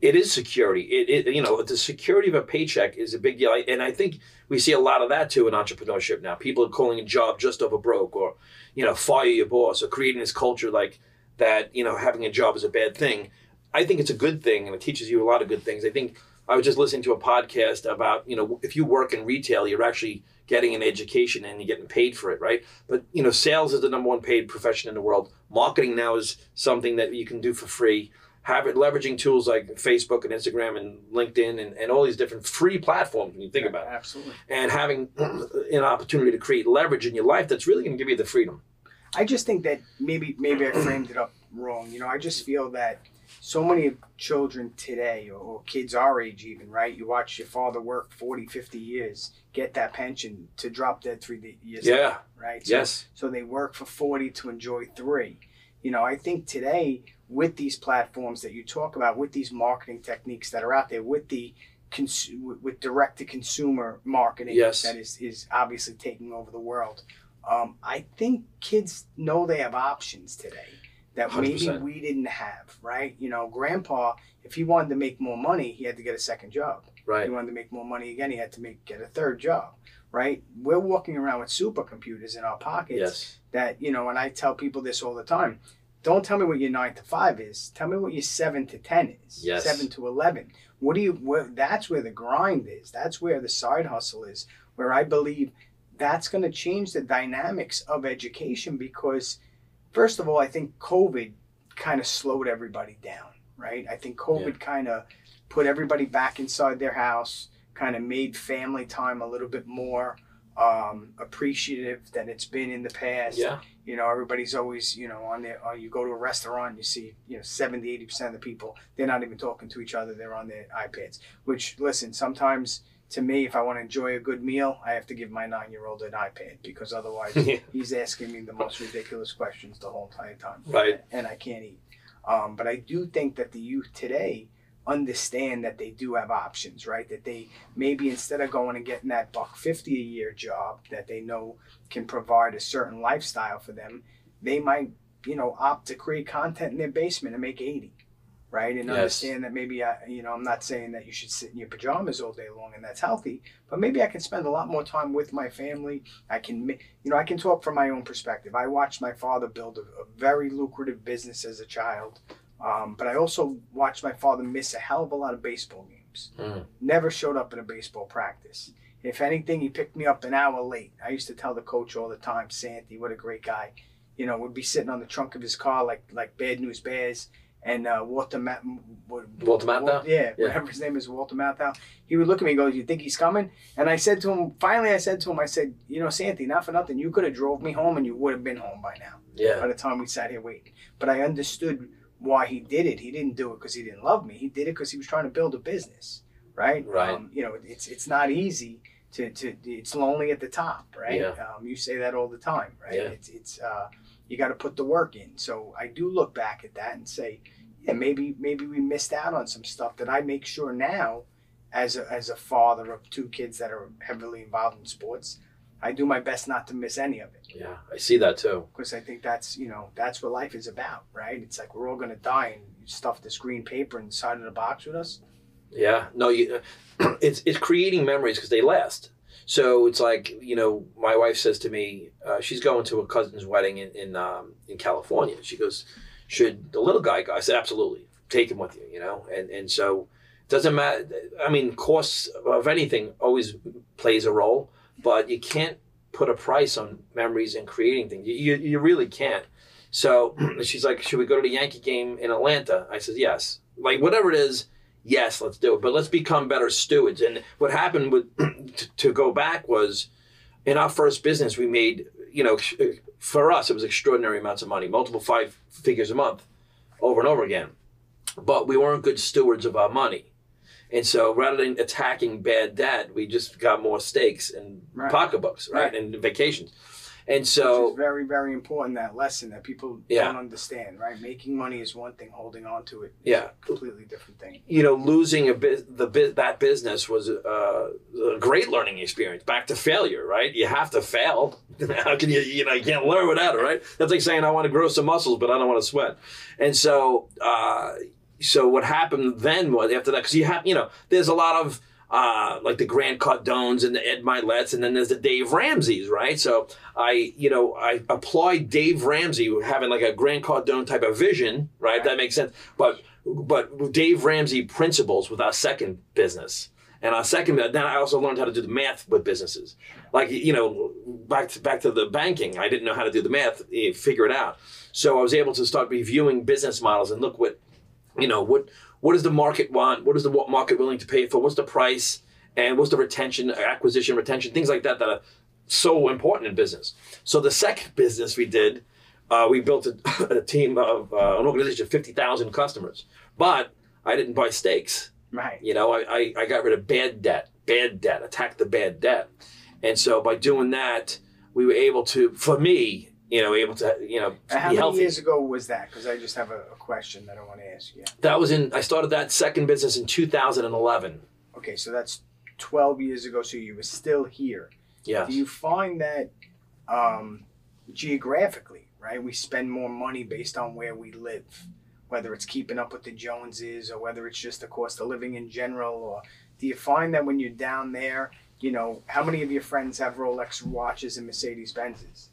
it is security. It, it you know the security of a paycheck is a big deal. And i think we see a lot of that too in entrepreneurship now. People are calling a job just over broke or you know fire your boss or creating this culture like that you know having a job is a bad thing. I think it's a good thing and it teaches you a lot of good things. I think i was just listening to a podcast about you know if you work in retail you're actually getting an education and you're getting paid for it right? But you know sales is the number one paid profession in the world. Marketing now is something that you can do for free. Have it leveraging tools like facebook and instagram and linkedin and, and all these different free platforms when you think about it. Absolutely. and having [CLEARS THROAT] an opportunity to create leverage in your life that's really going to give you the freedom. I just think that maybe maybe I framed it up wrong. You know, I just feel that so many children today or, or kids our age even, right? You watch your father work 40, 50 years, get that pension to drop dead 3 d- years Yeah. later, right? So, yes so they work for 40 to enjoy 3. You know, I think today with these platforms that you talk about, with these marketing techniques that are out there, with the cons- with with direct to consumer marketing Yes. that is is obviously taking over the world. Um, I think kids know they have options today that maybe 100%. we didn't have, right? You know, grandpa, if he wanted to make more money, he had to get a second job. If right he wanted to make more money again, he had to make get a third job, right? We're walking around with supercomputers in our pockets yes that, you know, and I tell people this all the time. Don't tell me what your nine to five is. Tell me what your seven to ten is. Yes. Seven to eleven. What do you? Where, that's where the grind is. That's where the side hustle is. Where I believe that's going to change the dynamics of education because, first of all, I think COVID kind of slowed everybody down. Right. I think COVID kind of put everybody back inside their house. Kind of made family time a little bit more um, appreciative than it's been in the past. Yeah. You know, everybody's always, you know, on their, uh, you go to a restaurant, you see, you know, 70, 80% of the people, they're not even talking to each other, they're on their iPads. Which, listen, sometimes to me, if I want to enjoy a good meal, I have to give my nine year old an iPad because otherwise [LAUGHS] Yeah. he's asking me the most ridiculous questions the whole entire time. Right. And I can't eat. Um, but I do think that the youth today understand that they do have options, right? That they maybe instead of going and getting that buck fifty a year job that they know can provide a certain lifestyle for them, they might, you know, opt to create content in their basement and make eighty, right? And Yes. understand that maybe I, you know, I'm not saying that you should sit in your pajamas all day long and that's healthy, but maybe I can spend a lot more time with my family. I can, you know, I can talk from my own perspective. I watched my father build a, a very lucrative business as a child. Um, but I also watched my father miss a hell of a lot of baseball games. Mm. Never showed up in a baseball practice. If anything, he picked me up an hour late. I used to tell the coach all the time, Santy, what a great guy. You know, would be sitting on the trunk of his car like like Bad News Bears. And uh, Walter Matt, Walter Matthau? yeah, Yeah. whatever his name is, Walter Matthau. He would look at me and go, "You think he's coming?" And I said to him, finally, I said to him, I said, "You know, Santy, not for nothing, you could have drove me home, and you would have been home by now." Yeah. by the time we sat here waiting. But I understood why he did it. He didn't do it because he didn't love me. He did it because he was trying to build a business, right? Right. Um, you know, it's it's not easy to, to it's lonely at the top, right? Yeah. Um, you say that all the time, right? Yeah. It's it's uh, you got to put the work in. So I do look back at that and say, yeah, maybe maybe we missed out on some stuff that I make sure now, as a, as a father of two kids that are heavily involved in sports, I do my best not to miss any of it Yeah. I see that too. because I think that's you know that's what life is about, right? It's like we're all gonna die and you stuff this green paper inside of the box with us. Yeah, no, you, [CLEARS THROAT] it's it's creating memories because they last. So it's like you know, my wife says to me, uh, she's going to a cousin's wedding in in, um, in California. She goes, "Should the little guy go?" I said, "Absolutely, take him with you." You know, and and so doesn't matter. I mean, costs of anything always plays a role, but you can't put a price on memories and creating things. You you, you really can't. So [CLEARS THROAT] she's like, "Should we go to the Yankee game in Atlanta?" I said, "Yes." Like whatever it is yes, let's do it, but let's become better stewards. And what happened with [CLEARS THROAT] to, to go back was in our first business, we made, you know, for us, it was extraordinary amounts of money, multiple five figures a month over and over again. But we weren't good stewards of our money. And so rather than attacking bad debt, we just got more steaks and Right. pocketbooks, right? Right. And vacations. And so very, very important that lesson that people Yeah. don't understand, right? Making money is one thing, holding on to it is Yeah. a completely different thing. you know, losing a bit the bit that business was uh, a great learning experience. Back to failure, right? You have to fail. [LAUGHS] How can you, you know, you can't learn without it, right? That's like saying I want to grow some muscles, but I don't want to sweat. And so, uh, so what happened then was after that, because you have, you know, there's a lot of uh, like the Grant Cardones and the Ed Mylett's, and then there's the Dave Ramseys, right? So I, you know, I applied Dave Ramsey having like a Grant Cardone type of vision, right? That makes sense. But but Dave Ramsey principles with our second business. And our second, then I also learned how to do the math with businesses. Like, you know, back to, back to the banking, I didn't know how to do the math, eh, figure it out. So I was able to start reviewing business models and look what, you know, what what does the market want? What is the market willing to pay for? What's the price? And what's the retention, acquisition, retention, things like that that are so important in business. So the second business we did, uh, we built a, [LAUGHS] a team of uh, an organization of 50,000 customers. But I didn't buy steaks. Right. You know, I, I, I got rid of bad debt, bad debt, attacked the bad debt. And so by doing that, we were able to, for me, you know, able to, you know, And how be many healthy. years ago was that? Because I just have a, a question that I want to ask you. That was in, I started that second business in 2011. Okay, so that's 12 years ago, so you were still here. Yeah. Do you find that um, geographically, right, we spend more money based on where we live, whether it's keeping up with the Joneses or whether it's just the cost of living in general? Or do you find that when you're down there, you know, how many of your friends have Rolex watches and Mercedes Benzes?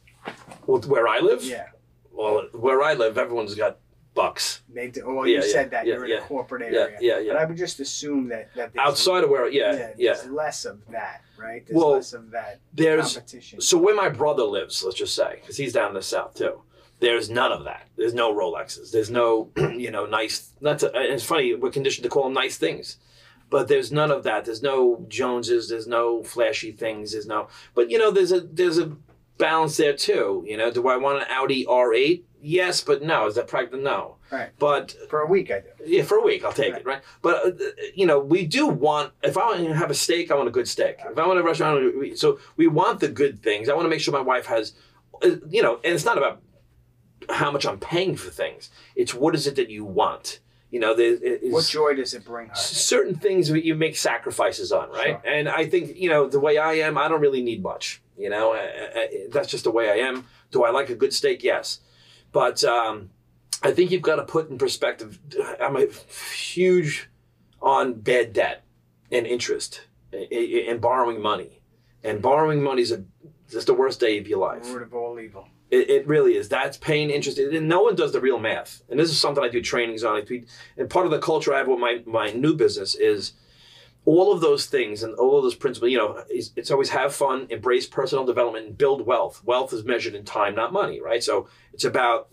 Well, where I live? Yeah, well, where I live, everyone's got bucks. They do, well, Yeah, you yeah, said that yeah, you're in a corporate Yeah, area. yeah, But yeah. I would just assume that, that Outside of where, yeah, yeah. there's less of that, right? There's Well, less of that There's competition. so where my brother lives, let's just say, because he's down in the south too. There's none of that. There's no Rolexes. There's no, [CLEARS THROAT] you know, nice. Not to, it's funny. We're conditioned to call them nice things, but there's none of that. There's no Joneses. There's no flashy things. There's no. But you know, there's a there's a balance there too. You know, do I want an Audi R8? Yes, but no. Is that practical? No. Right. But For a week, I do. yeah, for a week I'll take Right. it, right? But uh, you know, we do want. If I want to have a steak, I want a good steak. If I want a restaurant, so we want the good things. I want to make sure my wife has, uh, you know, and it's not about how much I'm paying for things. It's what is it that you want. You know, there is What joy does it bring her? certain things that you make sacrifices on, right? Sure. And I think you know the way I am, I don't really need much. You know, I, I, that's just the way I am. Do I like a good steak? Yes, but um, I think you've got to put in perspective. I'm a huge on bad debt and interest and borrowing money, and borrowing money is a just the worst day of your life. Root of all evil. It, it really is. That's paying interest. And no one does the real math. And this is something I do trainings on. And part of the culture I have with my, my new business is all of those things and all of those principles. You know, it's, it's always have fun, embrace personal development, and build wealth. Wealth is measured in time, not money, right? So it's about,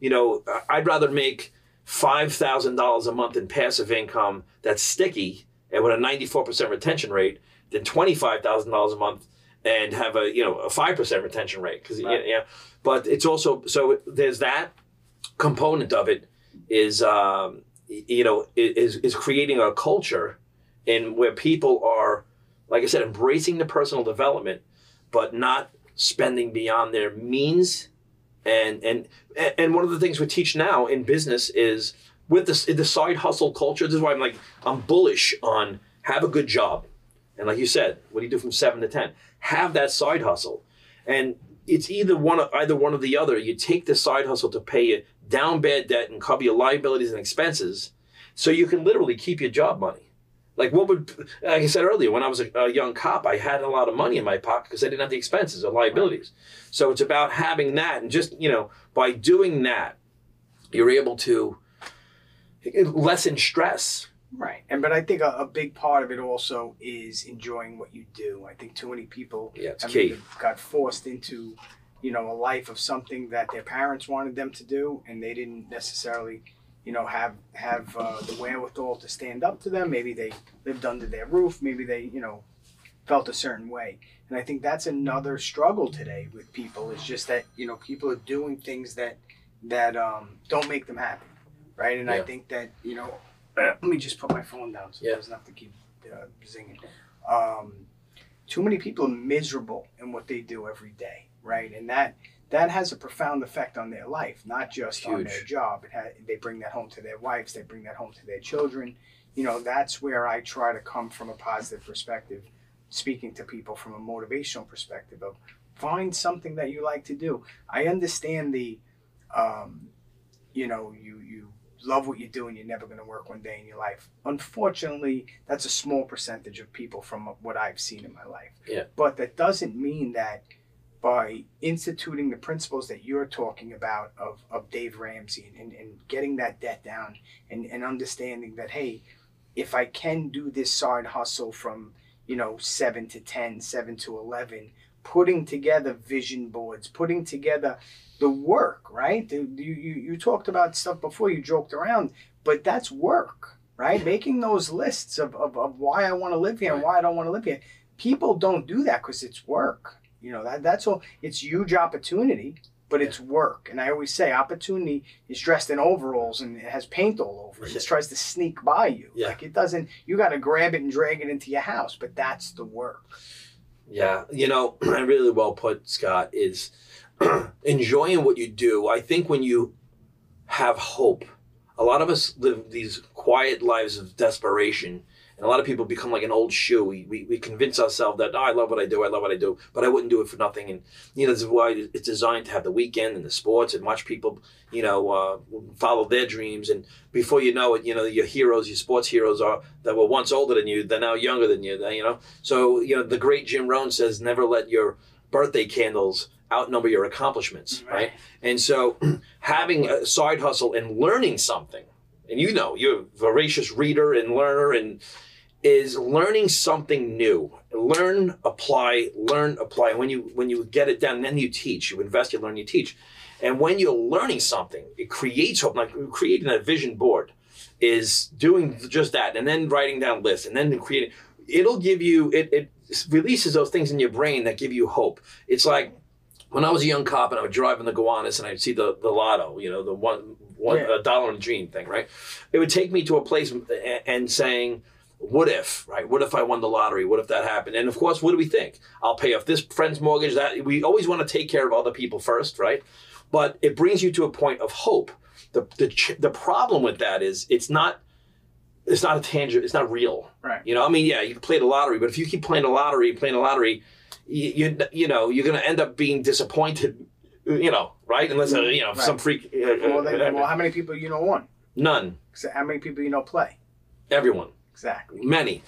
you know, I'd rather make $5,000 a month in passive income that's sticky and with a 94% retention rate than $25,000 a month and have a, you know, a 5% retention rate. Because, Right. yeah, but it's also, so there's that component of it is, um, you know, is, is creating a culture in where people are, like I said, embracing the personal development, but not spending beyond their means. And and and one of the things we teach now in business is with this the side hustle culture. This is why I'm like I'm bullish on have a good job, and like you said, what do you do from seven to ten? Have that side hustle, and it's either one of either one or the other. You take the side hustle to pay you down bad debt and cover your liabilities and expenses, so you can literally keep your job money. Like what would, like I said earlier, when I was a, a young cop, I had a lot of money in my pocket because I didn't have the expenses or liabilities. So it's about having that, and just you know, by doing that, you're able to lessen stress. Right. And but I think a, a big part of it also is enjoying what you do. I think too many people Yeah, it's have key. got forced into, you know, a life of something that their parents wanted them to do and they didn't necessarily, you know, have have uh, the wherewithal to stand up to them. Maybe they lived under their roof, maybe they, you know, felt a certain way. And I think that's another struggle today with people is just that, you know, people are doing things that that um, don't make them happy. Right? And I Yeah. think that, you know, [CLEARS THROAT] let me just put my phone down so Yeah. it doesn't have to keep uh, zinging. Um, too many people are miserable in what they do every day, right? And that that has a profound effect on their life, not just on their job. It ha- they bring that home to their wives, they bring that home to their children. You know, that's where I try to come from a positive perspective, speaking to people from a motivational perspective of find something that you like to do. I understand the, um, you know, you you love what you do and you're never going to work one day in your life. Unfortunately, that's a small percentage of people from what I've seen in my life. Yeah. But that doesn't mean that by instituting the principles that you're talking about of, of Dave Ramsey and, and getting that debt down and, and understanding that, hey, if I can do this side hustle from, you know, seven to 10, seven to 11, putting together vision boards, putting together the work, right? The- You, you, you talked about stuff before, you joked around, but that's work, right? Making those lists of, of, of why I want to live here and why I don't want to live here. People don't do that because it's work. You know, that that's all. It's huge opportunity, but it's work. And I always say opportunity is dressed in overalls and it has paint all over it. It tries to sneak by you. Yeah. Like it doesn't, you got to grab it and drag it into your house, but that's the work. Yeah, you know, [CLEARS THROAT] I really well put, Scott, is [CLEARS THROAT] enjoying what you do. I think when you have hope, a lot of us live these quiet lives of desperation, and a lot of people become like an old shoe. We, we, we convince ourselves that, oh, I love what I do, I love what I do, but I wouldn't do it for nothing. And, you know, this is why it's designed to have the weekend and the sports and watch people, you know, uh, follow their dreams. And before you know it, you know, your heroes, your sports heroes are that were once older than you, they're now younger than you, you know. So, you know, the great Jim Rohn says, never let your birthday candles outnumber your accomplishments, right? And so [CLEARS THROAT] having a side hustle and learning something, and you know, you're a voracious reader and learner, and is learning something new. Learn, apply, learn, apply. When you when you get it done, then you teach. You invest, you learn, you teach. And when you're learning something, it creates hope. Like creating a vision board is doing just that, and then writing down lists, and then creating. It'll give you it. It releases those things in your brain that give you hope. It's like when I was a young cop and I would drive in the Gowanus and I'd see the, the lotto, you know, the one one Yeah. a dollar in a dream thing, right? It would take me to a place a- and saying, "What if, right? What if I won the lottery? What if that happened?" And of course, what do we think? I'll pay off this friend's mortgage. That we always want to take care of other people first, right? But it brings you to a point of hope. The the ch- the problem with that is it's not it's not a tangible. It's not real. Right. You know, I mean, yeah, you can play the lottery, but if you keep playing the lottery, playing the lottery, you you, you know you're going to end up being disappointed. You know, right? Unless uh, you know Right. some freak. Uh, Well, then, well, how many people you know won? none. How many people you know play? Everyone. Exactly. Many.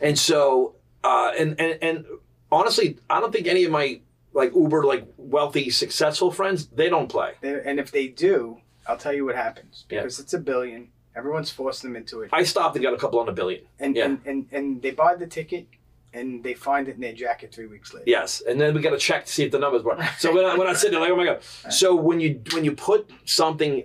And so, uh, and and and honestly, I don't think any of my like uber like wealthy successful friends they don't play. They, and if they do, I'll tell you what happens Yeah. because it's a billion. Everyone's forced them into it, I stopped and got a couple on a billion. and, yeah. and, and and they buy the ticket, and they find it in their jacket three weeks later. Yes, and then we got to check to see if the numbers work. So when I, when I sit there, like, oh my god. So when you when you put something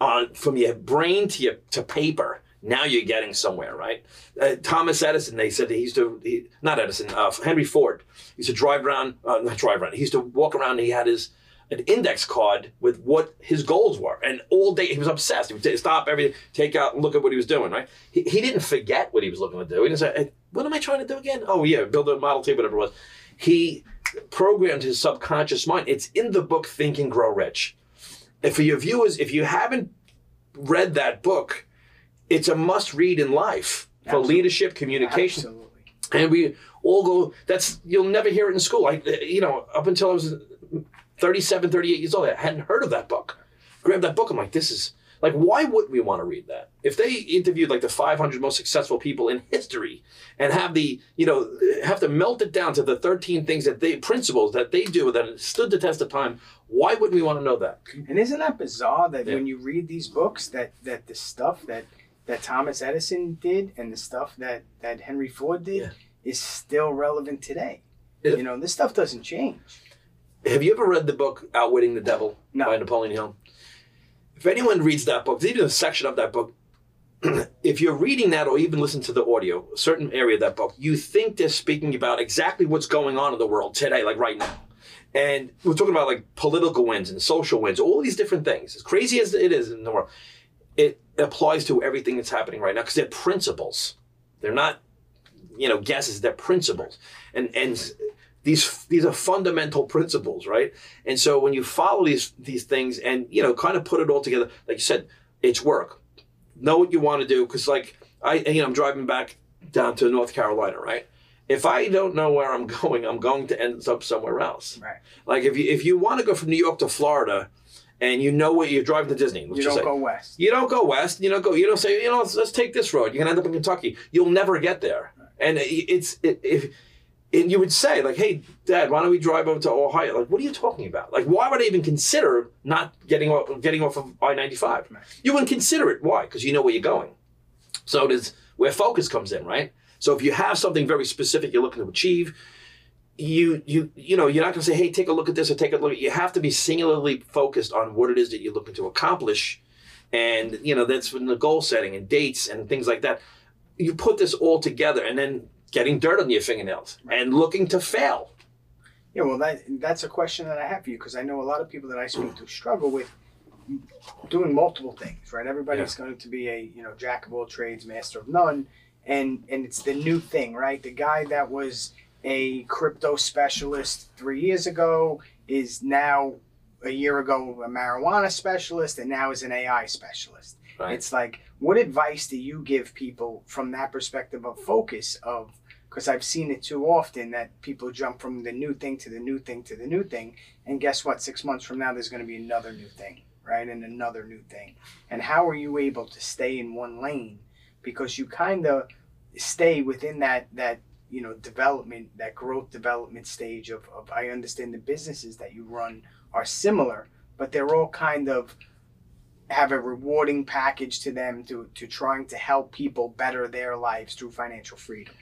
on from your brain to your to paper, now you're getting somewhere, right? Uh, Thomas Edison, they said that he used to he, not Edison, uh, Henry Ford used to drive around, uh, not drive around. He used to walk around. and He had his an index card with what his goals were, and all day he was obsessed. He would t- stop everything, take out, and look at what he was doing. Right? He, he didn't forget what he was looking to do. He didn't say, "Hey, "What am I trying to do again?" Oh yeah, build a Model T, whatever it was. He programmed his subconscious mind. It's in the book Think and Grow Rich. And for your viewers, if you haven't read that book, it's a must read in life for Absolutely. leadership, communication. Absolutely. And we all go, that's, you'll never hear it in school. I, you know, up until I was 37, 38 years old, I hadn't heard of that book. Grabbed that book, I'm like, this is, like, why would we want to read that? If they interviewed like the 500 most successful people in history and have the, you know, have to melt it down to the 13 things that they, principles that they do that stood the test of time, why wouldn't we want to know that? And isn't that bizarre that Yeah. when you read these books, that that the stuff that that Thomas Edison did and the stuff that that Henry Ford did Yeah. is still relevant today. Yeah. You know, this stuff doesn't change. Have you ever read the book Outwitting the Devil No. by Napoleon Hill? If anyone reads that book, there's even a section of that book. [CLEARS THROAT] if you're reading that or even listen to the audio, a certain area of that book, you think they're speaking about exactly what's going on in the world today, like right now. And we're talking about like political wins and social wins, all these different things. As crazy as it is in the world, it applies to everything that's happening right now because they're principles. They're not, you know, guesses. They're principles, and and these these are fundamental principles, right? And so when you follow these these things and you know kind of put it all together, like you said, it's work. Know what you want to do because like I you know I'm driving back down to North Carolina, right? If I don't know where I'm [LAUGHS] going, I'm going to end up somewhere else. Right. Like if you if you want to go from New York to Florida, and you know what you're driving to Disney, You don't say, go west. you don't go west. You don't go. You don't say. You know, let's, let's take this road. You're gonna end up in Kentucky. You'll never get there. And it- it's it, if and you would say like, "Hey, Dad, why don't we drive over to Ohio?" Like, what are you talking about? Like, why would I even consider not getting off getting off of I ninety five? You wouldn't consider it. Why? Because you know where you're going. So it is where focus comes in, right? So if you have something very specific you're looking to achieve, you you you know you're not going to say, "Hey, take a look at this" or "Take a look." You have to be singularly focused on what it is that you're looking to accomplish, and you know that's when the goal setting and dates and things like that. You put this all together, and then getting dirt on your fingernails and looking to fail. Yeah, well, that that's a question that I have for you because I know a lot of people that I speak to struggle with doing multiple things. Right? Everybody's going to be a you know jack of all trades, master of none, and and it's the new thing, right? The guy that was a crypto specialist three years ago is now a year ago a marijuana specialist, and now is an AI specialist. Right. It's like, what advice do you give people from that perspective of focus of because I've seen it too often that people jump from the new thing to the new thing to the new thing, and guess what? Six months from now, there's going to be another new thing, right? And another new thing. And how are you able to stay in one lane? Because you kind of stay within that that you know development, that growth development stage of, of I understand the businesses that you run are similar, but they're all kind of have a rewarding package to them to, to trying to help people better their lives through financial freedom.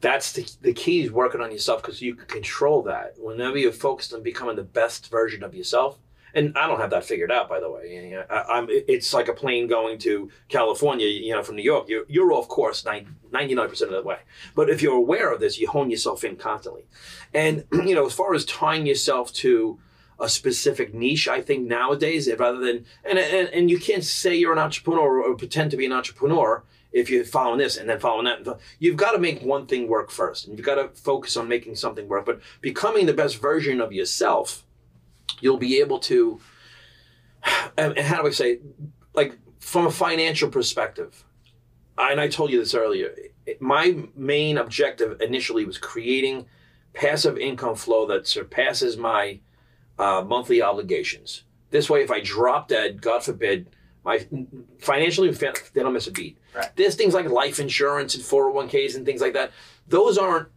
That's the, the key is working on yourself because you can control that. Whenever you're focused on becoming the best version of yourself, and I don't have that figured out, by the way. I, am it's like a plane going to California, you know, from New York. You're, you're off course 99% of the way. But if you're aware of this, you hone yourself in constantly. And, [CLEARS THROAT] you know, as far as tying yourself to a specific niche, I think nowadays, rather than, and, and, and you can't say you're an entrepreneur or pretend to be an entrepreneur if you're following this and then following that. You've got to make one thing work first. And you've got to focus on making something work. But becoming the best version of yourself you'll be able to and how do I say like from a financial perspective and I told you this earlier my main objective initially was creating passive income flow that surpasses my uh, monthly obligations this way if I drop dead God forbid my financially they don't miss a beat right. there's things like life insurance and 401ks and things like that those aren't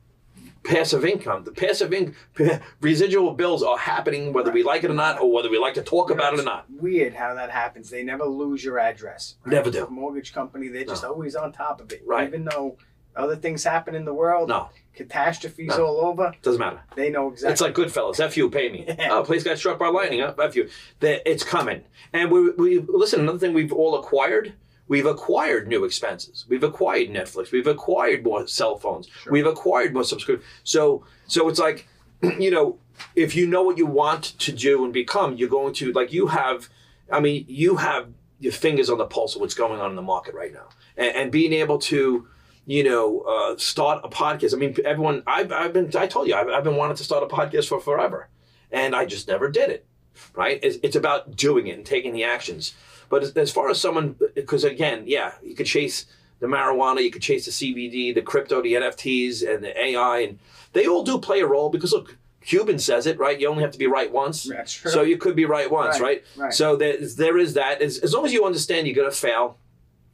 passive income. The passive income, [LAUGHS] residual bills are happening whether we like it or not, or whether we like to talk you know, about it or not. Weird how that happens. They never lose your address. Right? Never do. mortgage company, they're just no. always on top of it. Right. Even though other things happen in the world. No. Catastrophes no. all over. Doesn't matter. They know exactly. It's like Goodfellas. F you, pay me. [LAUGHS] Yeah. Uh, oh, place got struck by lightning. Huh? F you. It's coming. And we, we listen. Another thing we've all acquired We've acquired new expenses. We've acquired Netflix. We've acquired more cell phones. We've acquired more subscriptions. So so it's like, [CLEARS THROAT] you know, if you know what you want to do and become, you're going to like you have. I mean, you have your fingers on the pulse of what's going on in the market right now, and, and being able to you know, uh, start a podcast. I mean, everyone, I've, I've been, I told you, I've, I've been wanting to start a podcast for forever and I just never did it. Right. It's, it's about doing it and taking the actions. But as, as far as someone, because again, yeah, you could chase the marijuana, you could chase the CBD, the crypto, the NFTs, and the AI, and they all do play a role because look, Cuban says it, right? You only have to be right once. That's true. So you could be right once, right? Right. right. So there, there is that. As, as long as you understand you're going to fail,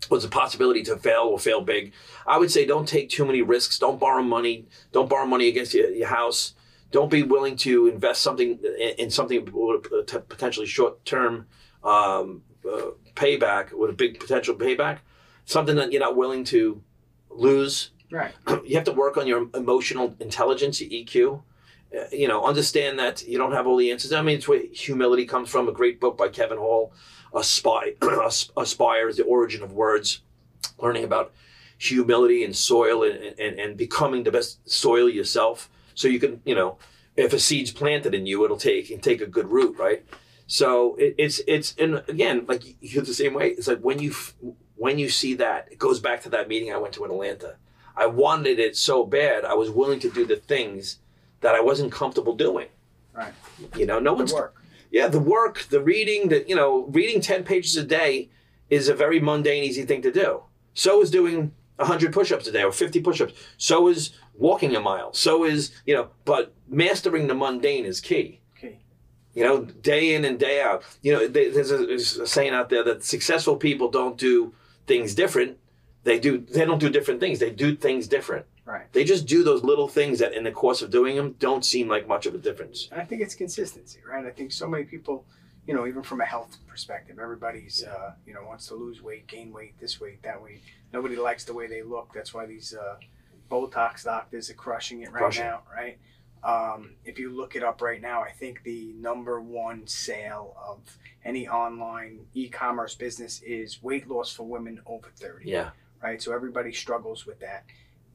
there's a possibility to fail or fail big. I would say don't take too many risks. Don't borrow money. Don't borrow money against your, your house. Don't be willing to invest something in, in something potentially short term um, uh, payback with a big potential payback, something that you're not willing to lose. Right. [CLEARS THROAT] You have to work on your emotional intelligence, your EQ. Uh, you know, understand that you don't have all the answers. I mean, it's where humility comes from. A great book by Kevin Hall, Aspire, [CLEARS THROAT] Aspire is the origin of words. Learning about humility and soil and, and, and becoming the best soil yourself. So you can, you know, if a seed's planted in you, it'll take and take a good root, right? So it, it's it's and again like you feel the same way. It's like when you when you see that, it goes back to that meeting I went to in Atlanta. I wanted it so bad, I was willing to do the things that I wasn't comfortable doing. Right. You know, no one's work. Yeah, the work, the reading, the you know, reading ten pages a day is a very mundane, easy thing to do. So is doing 100 push-ups a day or 50 push-ups so is walking a mile so is you know but mastering the mundane is key you know, day in and day out. You know, there's a, there's a saying out there that successful people don't do things different. They do. They don't do different things. They do things different. Right. They just do those little things that, in the course of doing them, don't seem like much of a difference. I think it's consistency, right? I think so many people, you know, even from a health perspective, everybody's, uh, you know, wants to lose weight, gain weight, this weight, that weight. Nobody likes the way they look. That's why these uh, Botox doctors are crushing it right crushing. now, right? Um, if you look it up right now, I think the number one sale of any online e-commerce business is weight loss for women over 30. Yeah. Right. So everybody struggles with that.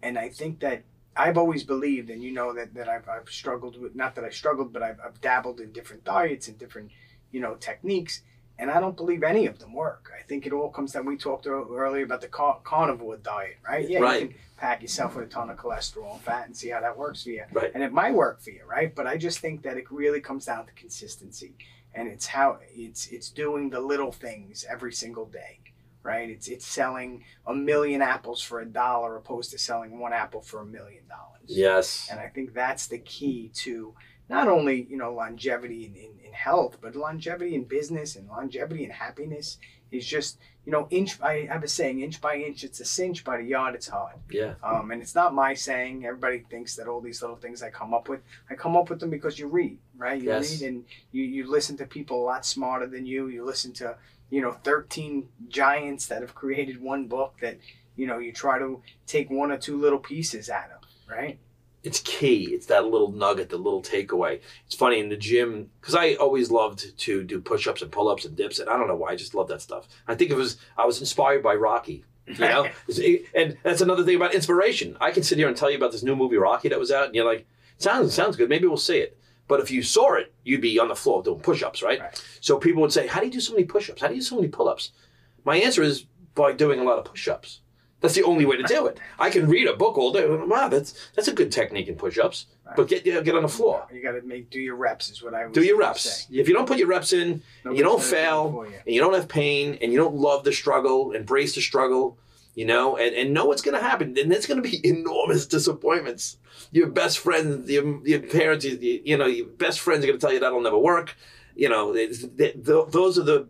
And I think that I've always believed, and you know that, that I've, I've struggled with, not that I struggled, but I've, I've dabbled in different diets and different, you know, techniques and I don't believe any of them work. I think it all comes down. We talked earlier about the car- carnivore diet, right? Yeah, right. you can pack yourself with a ton of cholesterol and fat and see how that works for you, right. and it might work for you, right? But I just think that it really comes down to consistency, and it's how it's it's doing the little things every single day, right? It's it's selling a million apples for a dollar opposed to selling one apple for a million dollars. Yes, and I think that's the key to not only you know longevity in, in, in health, but longevity in business and longevity in happiness is just you know inch. I have a saying, inch by inch it's a cinch, by the yard it's hard. Yeah. Um, and it's not my saying. Everybody thinks that all these little things I come up with, I come up with them because you read, right? You Yes. read and you, you listen to people a lot smarter than you. You listen to, you know, 13 giants that have created one book that, you know, you try to take one or two little pieces out of, right? it's key. It's that little nugget, the little takeaway. It's funny in the gym because I always loved to do push-ups and pull-ups and dips, and I don't know why I just love that stuff. I think it was I was inspired by Rocky. You [LAUGHS] know, and that's another thing about inspiration. I can sit here and tell you about this new movie Rocky that was out, and you're like, sounds sounds good. Maybe we'll see it. But if you saw it, you'd be on the floor doing push-ups, right? Right. So people would say, "How do you do so many push-ups? How do you do so many pull-ups?" My answer is by doing a lot of push-ups. That's the only way to do it. I can read a book all day. Wow, that's that's a good technique in push-ups. But get you know, get on the floor. You got to make do your reps is what I would say. Do your reps. If you don't put your reps in, and you don't gonna do it fail, you. and you don't have pain, and you don't love the struggle, embrace the struggle, you know, and, and know what's going to happen. And there's going to be [LAUGHS] enormous disappointments. Your best friends, your, your parents, you, you know, your best friends are going to tell you that'll never work. You know, it's, th th those are the,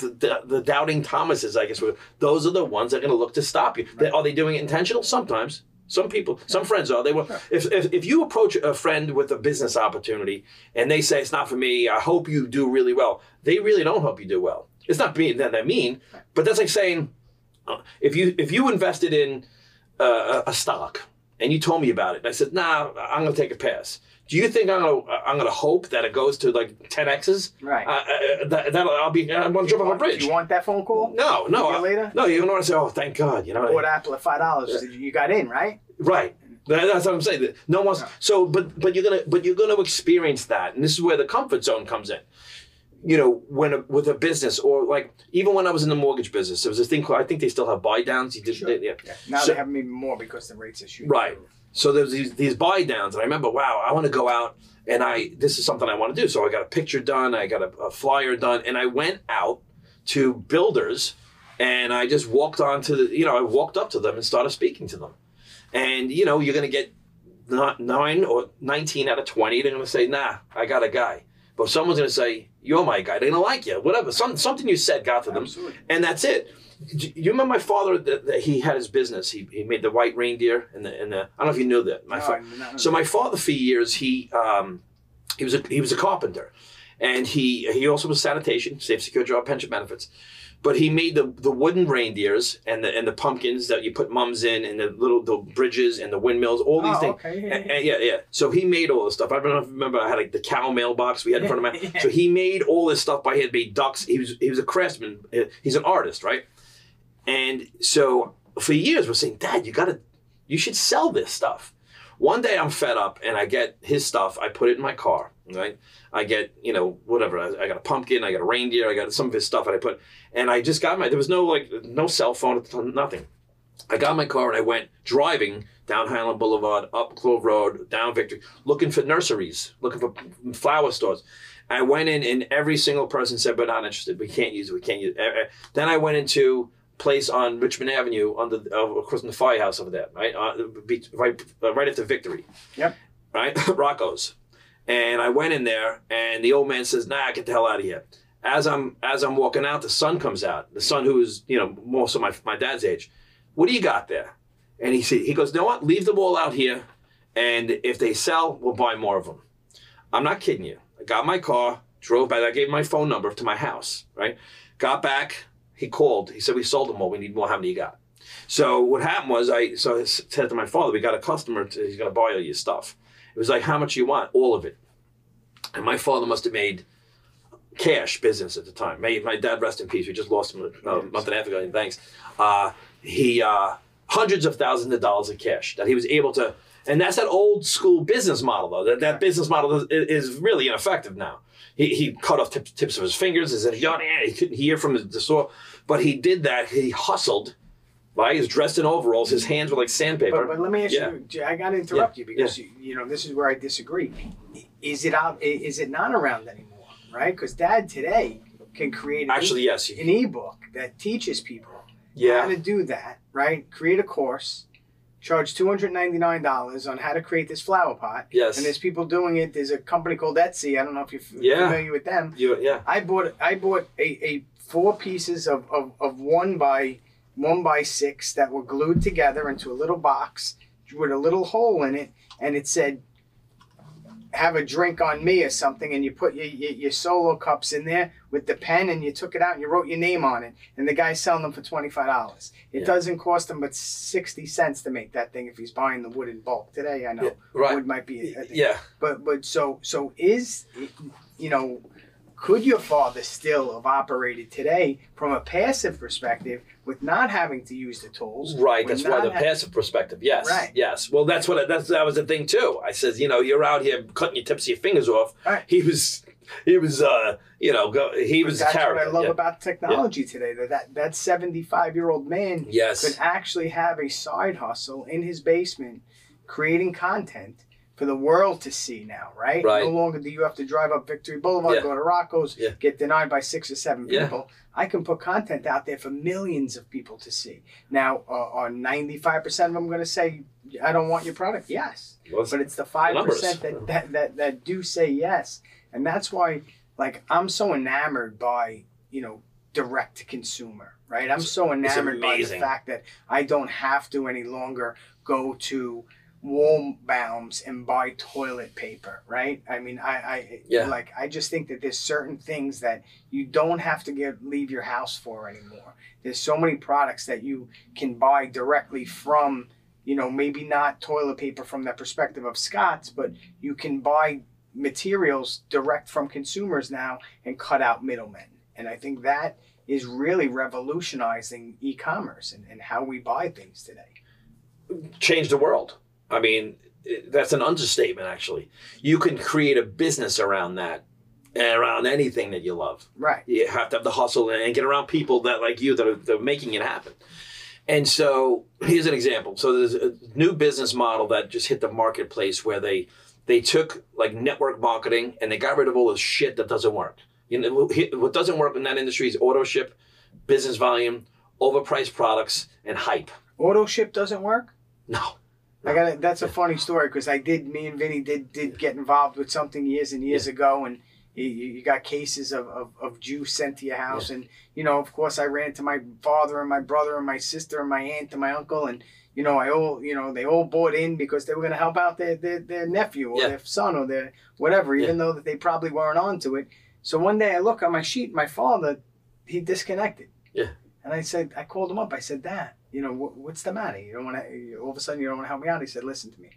the the doubting Thomases, I guess. Those are the ones that are going to look to stop you. They- Are they doing it intentional? Sometimes. Some people, some friends are. They will. Sure. If, if if you approach a friend with a business opportunity and they say it's not for me, I hope you do really well. They really don't hope you do well. It's not being that they mean, but that's like saying if you if you invested in uh, a stock and you told me about it, and I said, "Nah, I'm going to take a pass." Do you think I'm going to I'm going to hope that it goes to like 10 x's? Right. Uh, uh, that, that I'll be I'm going to jump off a bridge. You want that phone call? no, no, A year I- later? no. You want to say, "Oh, thank God," you know. Bought Apple at five dollars. You got in, right? Right. That's what I'm saying. No one's Yeah. so, but but you're gonna but you're gonna experience that, and this is where the comfort zone comes in. You know, when a, with a business or like even when I was in the mortgage business, there was this thing called I think they still have buy downs. You did, Sure. they- yeah. Yeah. Now So- they have them even more because the rates are shooting. Right. So there's these these buy downs, and I remember, wow, I want to go out and I this is something I want to do. So I got a picture done, I got a, a flyer done, and I went out to builders, and I just walked on to the, you know, I walked up to them and started speaking to them, and you know, you're gonna get not nine or nineteen out of twenty. They're gonna say, nah, I got a guy. But someone's gonna say, you're my guy. They're gonna like you, whatever. Some something you said got to them Absolutely. and that's it. You remember my father that, that he had his business. He, he made the white reindeer and the and the. I don't know if you knew that. My No, fa- no, no, so my father for years he um, he was a he was a carpenter, and he he also was sanitation, safe secure job, pension benefits. But he made the, the wooden reindeers and the and the pumpkins that you put mums in, and the little the bridges and the windmills, all these Oh, things. okay. Yeah, And- yeah. and yeah, yeah. So he made all this stuff. I don't know if you remember. I had like the cow mailbox we had in front of my. Yeah. So he made all this stuff by hand. Made ducks. He was he was a craftsman. He's an artist, right? And so for years we're saying, Dad, you gotta, you should sell this stuff. One day I'm fed up and I get his stuff. I put it in my car, right? I get you know whatever. I, I got a pumpkin. I got a reindeer. I got some of his stuff that I put. And I just got my. There was no like no cell phone at the time, nothing. I got my car and I went driving down Hylan Boulevard, up Clove Road, down Victory, looking for nurseries, looking for flower stores. I went in and every single person said, "We're not interested. We can't use it. We can't use it." Eh, eh. Then I went into place on Richmond Avenue, under uh, course from the firehouse over there, right, uh, be- right, uh, right after Victory. Yep. Right, [LAUGHS] Rocco's, and I went in there, and the old man says, "Nah, get the hell out of here." As I'm as I'm walking out, the son comes out. The son who is you know more so my my dad's age. What do you got there? And he said, he goes, you know what? Leave them all out here, and if they sell, we'll buy more of them. I'm not kidding you. I got my car, drove back. I gave my phone number to my house. Right, got back. He called. He said, we sold them all. We need more. How many you got? So what happened was I so I said to my father, we got a customer. To, he's going to buy all your stuff. It was like, how much you want? All of it. And my father must have made cash business at the time. My, my dad, rest in peace. We just lost him a, a month and a half ago. Thanks. Uh, he uh, hundreds of thousands of dollars of cash that he was able to. And that's that old school business model, though. That, that business model is, is really ineffective now. He, he cut off tips, tips of his fingers. He said, he couldn't hear from the, the store. But he did that. He hustled. Right? He's dressed in overalls. His hands were like sandpaper. But, but let me ask Yeah. you. I got to interrupt Yeah, you because you, you know this is where I disagree. Is it out? Is it not around anymore? Right? Because Dad today can create an, Actually, yes. an ebook that teaches people yeah. how to do that. Right? Create a course, charge two hundred ninety nine dollars on how to create this flower pot. Yes. And there's people doing it. There's a company called Etsy. I don't know if you're Yeah. familiar with them. You, yeah. I bought I bought a, a four pieces of, of, of one by one by six that were glued together into a little box with a little hole in it, and it said have a drink on me or something and you put your, your, your solo cups in there with the pen and you took it out and you wrote your name on it and the guy's selling them for $25 it Yeah. doesn't cost him but 60 cents to make that thing if he's buying the wood in bulk today i know Yeah, right. wood might be a, a thing. Yeah. but but so so is you know could your father still have operated today from a passive perspective with not having to use the tools Right. That's why the ha- passive perspective. Yes. Right. Yes. Well, that's what I, that's that was the thing too. I says, you know, you're out here cutting your tips of your fingers off. Right. He was, he was, uh, you know, go, he But was a that's what I love yeah. about technology today. That that that seventy five year old man Yes. could actually have a side hustle in his basement, creating content for the world to see now. Right. Right. No longer do you have to drive up Victory Boulevard, Yeah. go to Rocco's, Yeah. get denied by six or seven people. I can put content out there for millions of people to see. Now, uh, are ninety five percent of them going to say, "I don't want your product"? Yes Well, but it's the 5% that, that that that do say yes, and that's why like I'm so enamored by you know direct to consumer, right? I'm so enamored by the fact that I don't have to any longer go to Waldbaum's and buy toilet paper, right? I mean, I, I Yeah. like I just think that there's certain things that you don't have to get leave your house for anymore. There's so many products that you can buy directly from you know, maybe not toilet paper from the perspective of Scott's, but you can buy materials direct from consumers now and cut out middlemen. And I think that is really revolutionizing e-commerce and, and how we buy things today. change the world. I mean, that's an understatement, actually. You can create a business around that around anything that you love. Right. You have to have the hustle and get around people that like you that are, that are making it happen. And so here's an example. So there's a new business model that just hit the marketplace where they they took like network marketing and they got rid of all the shit that doesn't work. You know what doesn't work in that industry is auto ship, business volume, overpriced products, and hype. Auto ship doesn't work. No. I got that's a funny story because I did me and Vinny did did get involved with something years and years ago and you, you got cases of, of, of juice sent to your house and you know of course I ran to my father and my brother and my sister and my aunt and my uncle and you know I all you know they all bought in because they were going to help out their, their, their nephew or Yeah. their son or their whatever even though that they probably weren't onto it. So one day I look on my sheet my father he disconnected. Yeah. and I said I called him up I said Dad you know what, what's the matter you don't want to all of a sudden you don't want to help me out he said listen to me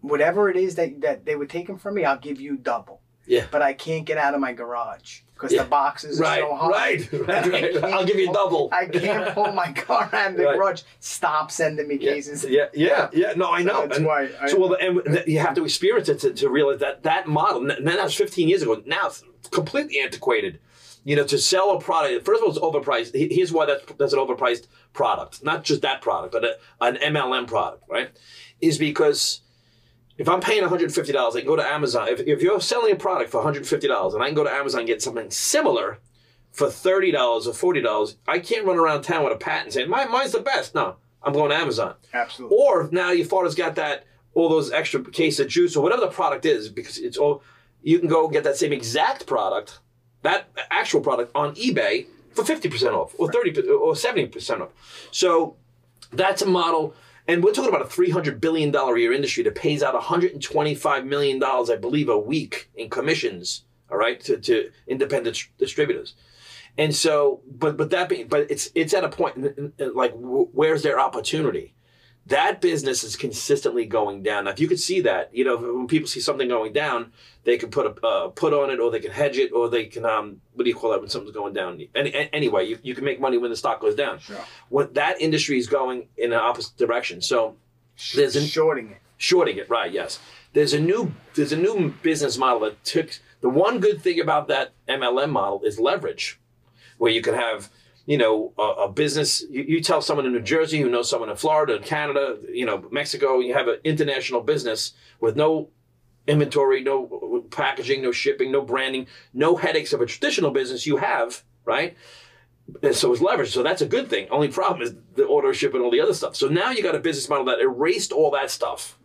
whatever it is that, that they were taking from me, I'll give you double. Yeah. But I can't get out of my garage because Yeah. the boxes are Right, so high. [LAUGHS] right, right, right. I'll give you pull- double. I can't pull my [LAUGHS] car out of the Right. garage. Stop sending me Yeah, cases. yeah, yeah, yeah. No, I know. That's And why. I, so well, and you have to experience it to, to realize that that model. And that was 15 years ago. Now it's completely antiquated. You know, to sell a product. First of all, it's overpriced. Here's why that's that's an overpriced product. Not just that product, but a, an MLM product, right? Is because if I'm paying $150, I can go to Amazon. If, if you're selling a product for $150 and I can go to Amazon and get something similar for $30 or $40, I can't run around town with a patent saying, My, mine's the best. No, I'm going to Amazon. absolutely. Or now your father's got that all those extra case of juice or whatever the product is, because it's all you can go get that same exact product, that actual product on eBay for fifty percent off, or thirty or seventy percent off. So that's a model, and we're talking about a three hundred billion dollar a year industry that pays out one hundred and twenty five million dollars, I believe, a week in commissions. All right, to, to independent tr- distributors. And so, but but that being, but it's it's at a point like where's their opportunity? That business is consistently going down. Now, if you could see that, you know, when people see something going down, they can put a uh, put on it, or they can hedge it, or they can um, what do you call that when something's going down? Any, anyway, you, you can make money when the stock goes down. Sure. When that industry is going in an opposite direction, so There's an- shorting it. shorting it right yes there's a new there's a new business model that took the one good thing about that mlm model is leverage where you can have you know a, a business you, you tell someone in new jersey who knows someone in florida canada you know mexico you have an international business with no inventory no packaging no shipping no branding no headaches of a traditional business you have right And so it's leverage. So that's a good thing. Only problem is the ownership and all the other stuff. So now you got a business model that erased all that stuff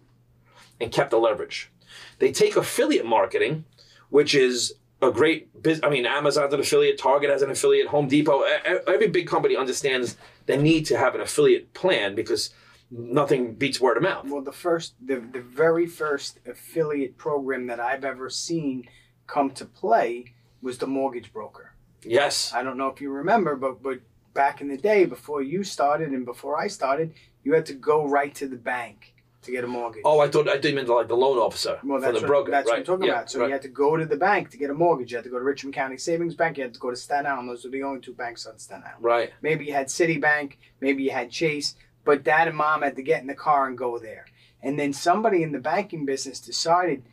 and kept the leverage. They take affiliate marketing, which is a great business. I mean, Amazon's an affiliate, Target has an affiliate, Home Depot. Every big company understands the need to have an affiliate plan because nothing beats word of mouth. Well, the first, the, the very first affiliate program that I've ever seen come to play was the mortgage broker. Yes. I don't know if you remember, but but back in the day, before you started and before I started, you had to go right to the bank to get a mortgage. Oh, I thought I did mean like the loan officer well, that's for the what, broker. That's right. what I'm talking yeah, about. So right. you had to go to the bank to get a mortgage. You had to go to Richmond County Savings Bank. You had to go to Staten Island. Those were the only two banks on Staten Island. Right. Maybe you had Citibank. Maybe you had Chase. But dad and mom had to get in the car and go there. And then somebody in the banking business decided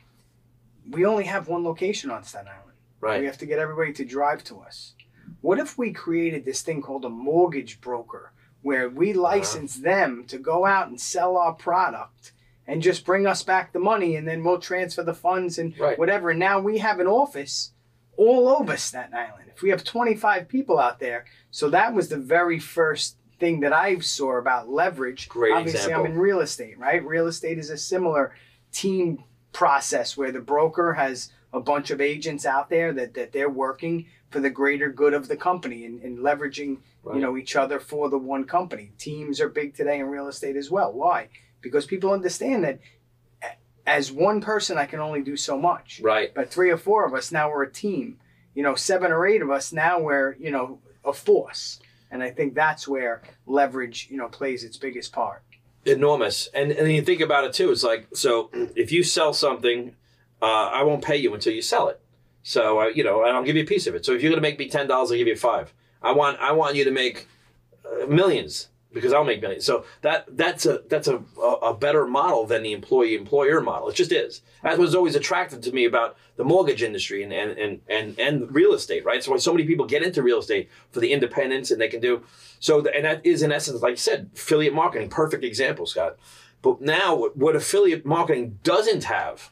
we only have one location on Staten Island. Right. We have to get everybody to drive to us. What if we created this thing called a mortgage broker where we uh-huh. license them to go out and sell our product and just bring us back the money and then we'll transfer the funds and Right. whatever. And now we have an office all over Staten Island. If we have 25 people out there, so that was the very first thing that I saw about leverage. Great Obviously, example. I'm in real estate, right? Real estate is a similar team process where the broker has a bunch of agents out there that, that they're working for the greater good of the company and, and leveraging Right. you know each other for the one company. Teams are big today in real estate as well. Why? Because people understand that as one person I can only do so much. Right. But three or four of us now we're a team. You know, seven or eight of us now we're, you know, a force. And I think that's where leverage, you know, plays its biggest part. enormous and and you think about it too it's like so if you sell something uh, i won't pay you until you sell it. So uh, you know and i'll give you a piece of it. So if you're going to make me $10 i'll give you five. I want i want you to make uh, millions because i'll make millions. So that that's a that's a, a, better model than the employee employer model. It just is. That was always attractive to me about the mortgage industry and and and and, and real estate right? So why so many people get into real estate for the independence and they can do so, the, and that is in essence, like you said, affiliate marketing. Perfect example, Scott. But now, what affiliate marketing doesn't have,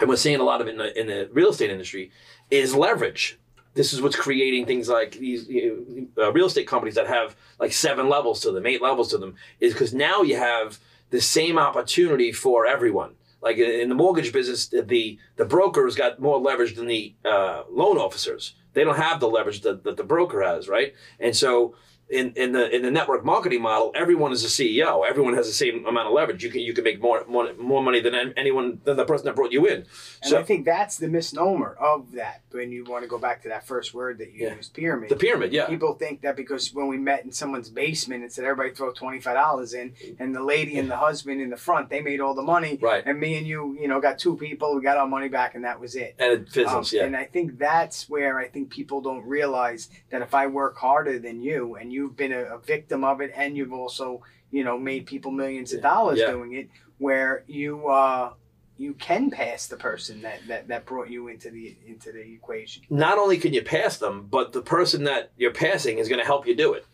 and we're seeing a lot of it in the, in the real estate industry, is leverage. This is what's creating things like these you know, uh, real estate companies that have like seven levels to them, eight levels to them, is because now you have the same opportunity for everyone. Like in the mortgage business, the the brokers got more leverage than the uh, loan officers. They don't have the leverage that, that the broker has, right? And so in, in the in the network marketing model, everyone is a CEO. Everyone has the same amount of leverage. You can you can make more more, more money than anyone than the person that brought you in. And So I think that's the misnomer of that. When you want to go back to that first word that you Yeah. used, pyramid. the pyramid, yeah, People think that because when we met in someone's basement and said everybody throw twenty five dollars in, and the lady and the husband in the front they made all the money, right, and me and you, you know, got two people, we got our money back, and that was it. and it fizzles, Um, yeah, And I think that's where I think people don't realize that if I work harder than you and you've been a, a victim of it and you've also, you know, made people millions of dollars Yeah. doing it, where you uh you can pass the person that, that, that brought you into the into the equation. Not only can you pass them, but the person that you're passing is going to help you do it.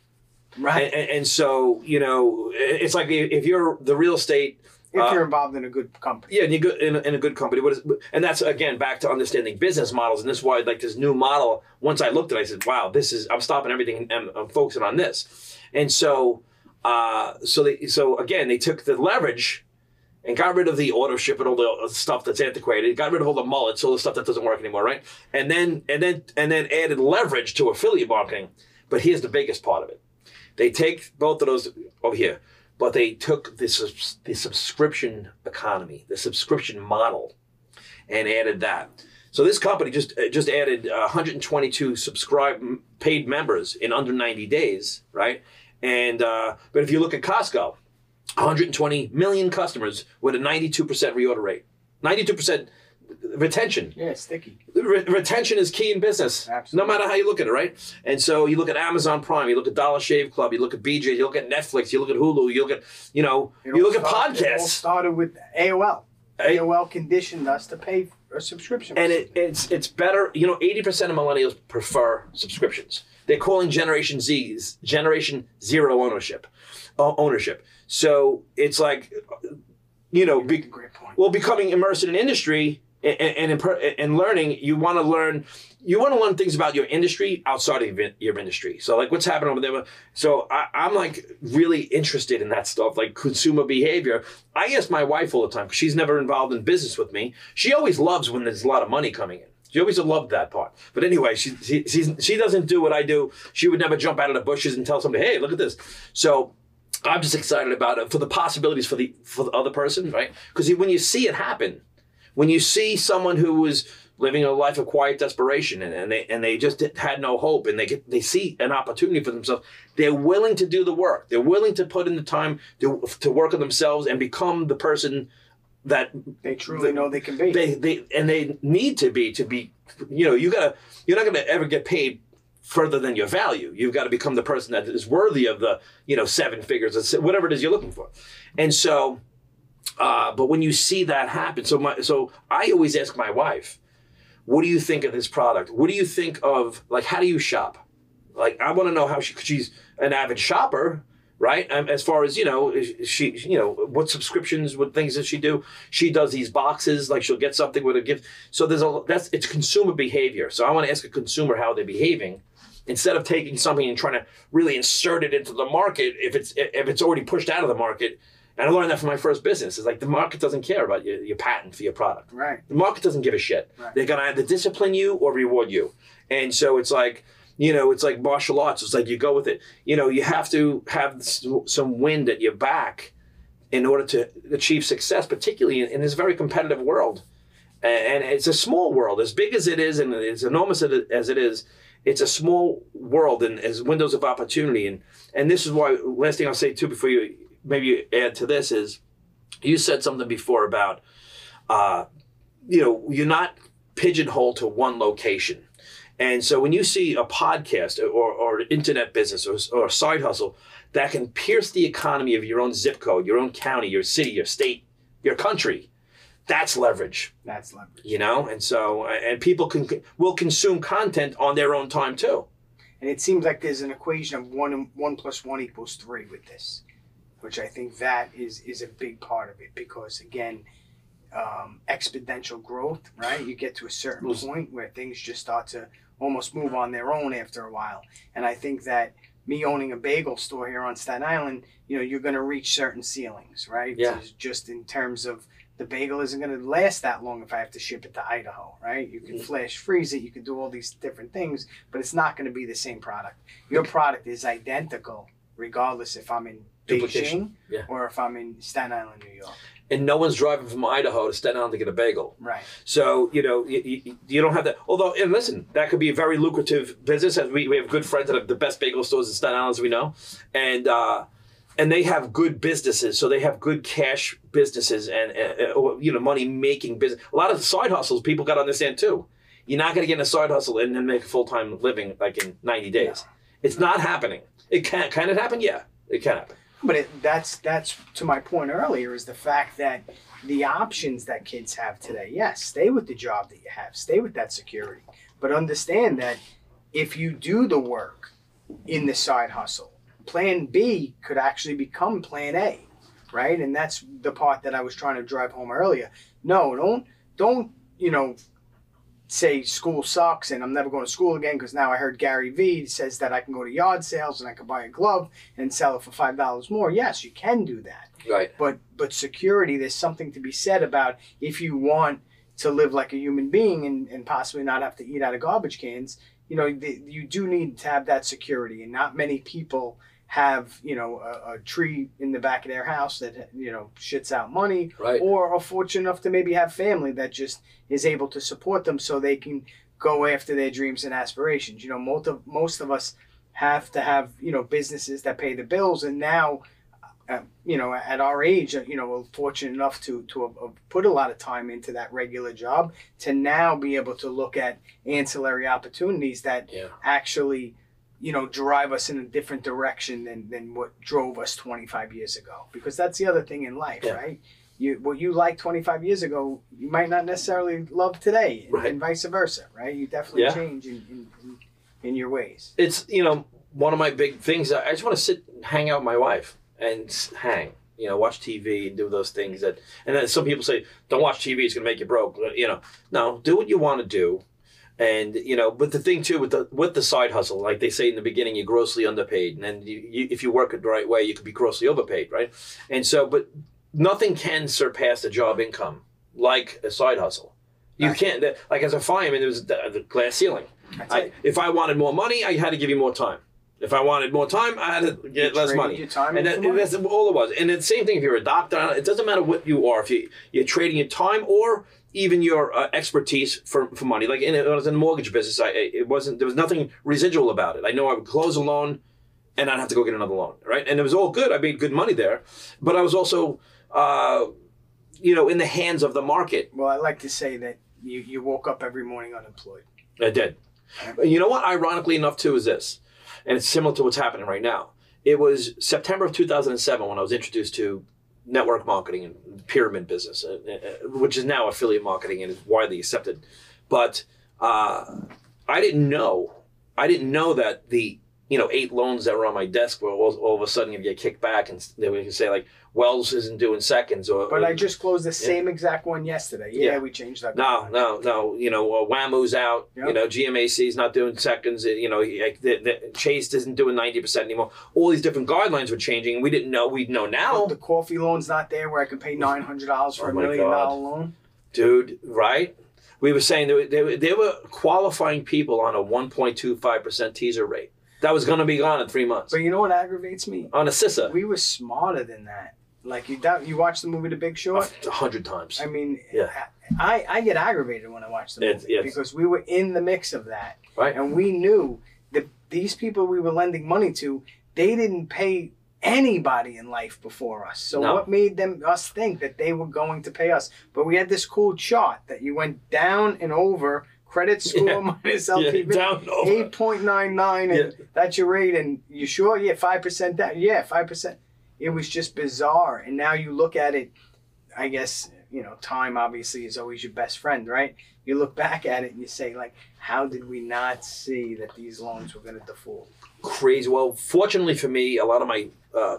Right. And, and, and so you know, it's like if you're the real estate if uh, you're involved in a good company. Yeah, and you go in, a- in a good company. What is, and that's again back to understanding business models, and this is why like this new model. Once I looked at, it, I said, "Wow, this is." I'm stopping everything and I'm focusing on this. And so, uh, so they, so again, they took the leverage and got rid of the auto ship and all the stuff that's antiquated. Got rid of all the mullets, all the stuff that doesn't work anymore, right? And then and then and then added leverage to affiliate marketing. But here's the biggest part of it: they take both of those over here but they took subs- the subscription economy, the subscription model, and added that. So this company just uh, just added uh, 122 subscribe paid members in under 90 days, right? And uh, but if you look at Costco, 120 million customers with a 92% reorder rate, 92% retention. Yeah, it's sticky. Re- retention is key in business, Absolutely. no matter how you look at it, right? And so you look at Amazon Prime, you look at Dollar Shave Club, you look at BJ, you look at Netflix, you look at Hulu, you look at you know, It you look at started- It all started with AOL. AOL conditioned us to pay a subscription. and it, it's it's better. You know, eighty percent of millennials prefer subscriptions. They're calling Generation Z's Generation Zero ownership, uh, ownership. So it's like, you know, be, great point. well, becoming immersed in an industry and, and in, in learning, you want to learn you want to learn things about your industry outside of your industry. So like what's happening over there. So I, I'm like really interested in that stuff, like consumer behavior. I ask my wife all the time because she's never involved in business with me. She always loves when there's a lot of money coming in. She always loved that part. But anyway, she, she, she doesn't do what I do. She would never jump out of the bushes and tell somebody, hey, look at this. So I'm just excited about it for the possibilities for the for the other person, right? Because when you see it happen, when you see someone who was living a life of quiet desperation and, and they and they just had no hope and they get they see an opportunity for themselves they're willing to do the work. They're willing to put in the time to, to work on themselves and become the person that they truly the, know they can be. they they and they need to be to be you know you gotta you're not gonna ever get paid further than your value. You've got to become the person that is worthy of the you know seven figures whatever it is you're looking for. And so uh, but when you see that happen, so my so I always ask my wife, "What do you think of this product? What do you think of like how do you shop? Like I want to know how she she's an avid shopper, right? As far as you know, she you know what subscriptions, what things does she do? She does these boxes, like she'll get something with a gift. So there's a that's it's consumer behavior. So I want to ask a consumer how they're behaving instead of taking something and trying to really insert it into the market if it's if it's already pushed out of the market and I learned that from my first business. It's like the market doesn't care about your, your patent for your product. Right. The market doesn't give a shit. Right. They're gonna either discipline you or reward you. And so it's like, you know, it's like martial arts. It's like you go with it. You know, you have to have some wind at your back in order to achieve success, particularly in, this very competitive world. And it's a small world, as big as it is, and as enormous as it is. It's a small world and as windows of opportunity. And and this is why. Last thing I'll say too before you maybe add to this is you said something before about uh, you know you're not pigeonholed to one location. And so when you see a podcast or, or internet business or, or a side hustle that can pierce the economy of your own zip code your own county your city your state your country that's leverage. That's leverage. You know? And so and people can will consume content on their own time too. And it seems like there's an equation of one one plus one equals three with this which I think that is is a big part of it because again, um, exponential growth, right? You get to a certain point where things just start to almost move on their own after a while, and I think that me owning a bagel store here on Staten Island, you know, you're going to reach certain ceilings, right? Yeah. Just in terms of the bagel isn't going to last that long if I have to ship it to Idaho, right? You can mm-hmm. flash freeze it, you can do all these different things, but it's not going to be the same product. Your product is identical regardless if I'm in Beijing yeah. or if I'm in Staten Island, New York. And no one's driving from Idaho to Staten Island to get a bagel. Right. So, you know, you, you, don't have that. Although, and listen, that could be a very lucrative business. As we, we have good friends that have the best bagel stores in Staten Island, as we know. And, uh, and they have good businesses, so they have good cash businesses and, uh, you know money making business. A lot of side hustles people got to understand too. You're not going to get in a side hustle and then make a full time living like in 90 days. No. It's not happening. It can can it happen? Yeah, it can happen. But it, that's that's to my point earlier is the fact that the options that kids have today. Yes, stay with the job that you have, stay with that security, but understand that if you do the work in the side hustle, Plan B could actually become Plan A, right? And that's the part that I was trying to drive home earlier. No, don't don't you know say school sucks and I'm never going to school again because now I heard Gary Vee says that I can go to yard sales and I can buy a glove and sell it for five dollars more. Yes, you can do that. Right. But but security, there's something to be said about if you want to live like a human being and, and possibly not have to eat out of garbage cans. You know, the, you do need to have that security, and not many people have you know a, a, tree in the back of their house that you know shits out money right. or are fortunate enough to maybe have family that just is able to support them so they can go after their dreams and aspirations you know most of most of us have to have you know businesses that pay the bills and now uh, you know at our age uh, you know we're fortunate enough to to put a lot of time into that regular job to now be able to look at ancillary opportunities that yeah. actually you know, drive us in a different direction than, than what drove us 25 years ago. Because that's the other thing in life, yeah. right? You, what you liked 25 years ago, you might not necessarily love today, and, right. and vice versa, right? You definitely yeah. change in, in, in, in, your ways. It's, you know, one of my big things, I just want to sit hang out with my wife and hang. You know, watch TV and do those things that. And then some people say, "Don't watch TV; it's going to make you broke." You know, no, do what you want to do, and you know. But the thing too with the with the side hustle, like they say in the beginning, you're grossly underpaid, and then you, you, if you work it the right way, you could be grossly overpaid, right? And so, but nothing can surpass the job income like a side hustle. You can't like as a fireman, there was the, glass ceiling. I, if I wanted more money, I had to give you more time. If I wanted more time, I had to get less money. and that, money. that's all it was. And the same thing if you're a doctor, it doesn't matter what you are. If you you're trading your time or even your uh, expertise for, for money. Like in, when I was in the mortgage business, I it wasn't there was nothing residual about it. I know I would close a loan, and I'd have to go get another loan, right? And it was all good. I made good money there, but I was also, uh, you know, in the hands of the market. Well, I like to say that you, you woke up every morning unemployed. I did. You know what? Ironically enough, too, is this, and it's similar to what's happening right now. It was September of 2007 when I was introduced to network marketing and pyramid business, uh, uh, which is now affiliate marketing and is widely accepted. But uh, I didn't know. I didn't know that the you know eight loans that were on my desk were all, all of a sudden you get kicked back and they would say like Wells isn't doing seconds or But or- I just closed the same exact one yesterday. Yeah, Yeah. we changed that. no, no, no. You know, uh, WaMu's out. Yep. You know, GMAC's not doing seconds. You know, like, the, the, Chase isn't doing ninety percent anymore. All these different guidelines were changing, and we didn't know. We know now, The COFI loan's not there where I can pay nine hundred dollars for Oh a million God. dollar loan. dude. Right? We were saying they were, they were, they were qualifying people on a one point two five percent teaser rate. That was going to be gone in three months But you know what aggravates me? on a CISA. We were smarter than that. Like you, you watch the movie The Big Short. A hundred times. I mean, Yeah. I, I get aggravated when I watch the movie yes. because we were in the mix of that, Right. and we knew that these people we were lending money to, they didn't pay anybody in life before us. So No. what made them us think that they were going to pay us? But we had this cool chart that you went down and over credit score Yeah. [LAUGHS] minus Yeah, LTV. down and over. Eight point nine nine, and that's your rate. And you sure? Yeah, five percent down. Yeah, five percent. It was just bizarre. And now you look at it. I guess you know time obviously is always your best friend, right? You look back at it and you say like, how did we not see that these loans were going to default? crazy. Well, fortunately for me, a lot of my uh,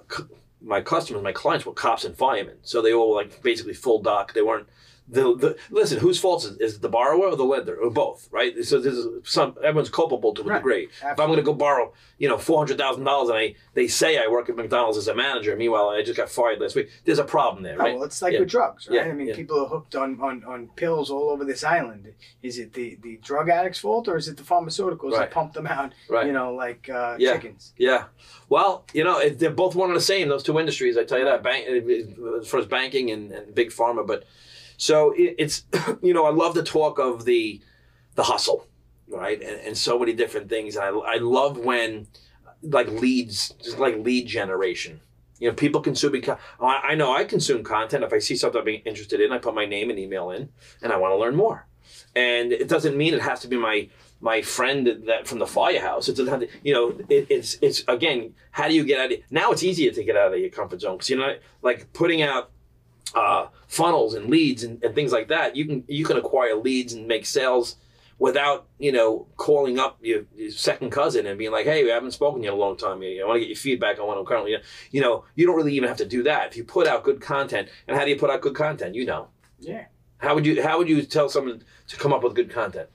my customers, my clients were cops and firemen, so they all like basically full doc. They weren't. The, the listen, whose fault is, it? is it the borrower or the lender or both? Right. So there's some everyone's culpable to a Right. degree. If I'm going to go borrow, you know, four hundred thousand dollars, and I they say I work at McDonald's as a manager, meanwhile I just got fired last week. There's a problem there, Oh, right? well, it's like Yeah. with drugs, right? Yeah, I mean, yeah. people are hooked on, on, on pills all over this island. Is it the, the drug addict's fault or is it the pharmaceuticals Right. that pump them out, Right. you know, like uh, Yeah. chickens? Yeah. Well, you know, they're both one and the same. Those two industries, I tell you that. Bank, as far as banking and, and big pharma, but so it, it's, [CLEARS THROAT] you know, I love the talk of the, the hustle, right, and, and so many different things. I, I love when, like leads, just like lead generation. You know, people consuming. co- I I know I consume content. If I see something I'm interested in, I put my name and email in, and I want to learn more. And it doesn't mean it has to be my my friend that from the firehouse. It doesn't have to, you know, it, it's it's again, how do you get out? Of, now it's easier to get out of your comfort zone because you know, like putting out uh, funnels and leads and, and things like that. You can you can acquire leads and make sales without you know calling up your, your second cousin and being like, hey, we haven't spoken to you in a long time. I want to get your feedback on what I'm currently. You know, you don't really even have to do that if you put out good content. And how do you put out good content? You know. Yeah. How would you how would you tell someone to come up with good content?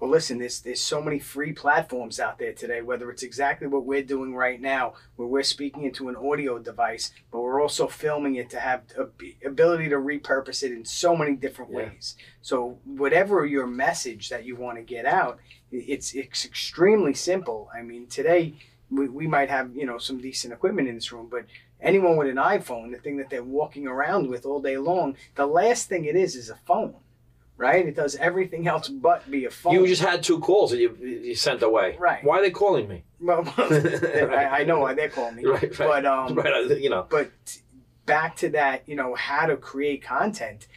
Well, listen, there's there's so many free platforms out there today. Whether it's exactly what we're doing right now, where we're speaking into an audio device, but we're also filming it to have a ability to repurpose it in so many different Yeah. ways. So whatever your message that you want to get out, it's it's extremely simple. I mean, today we, we might have you know some decent equipment in this room, but anyone with an iPhone, the thing that they're walking around with all day long, the last thing it is is a phone. Right? It does everything else but be a phone. You just had two calls that you you sent away. Right. Why are they calling me? Well, [LAUGHS] [LAUGHS] I, I know why they're calling me. Right. Right. But um, right. You know. but back to that, you know, how to create content.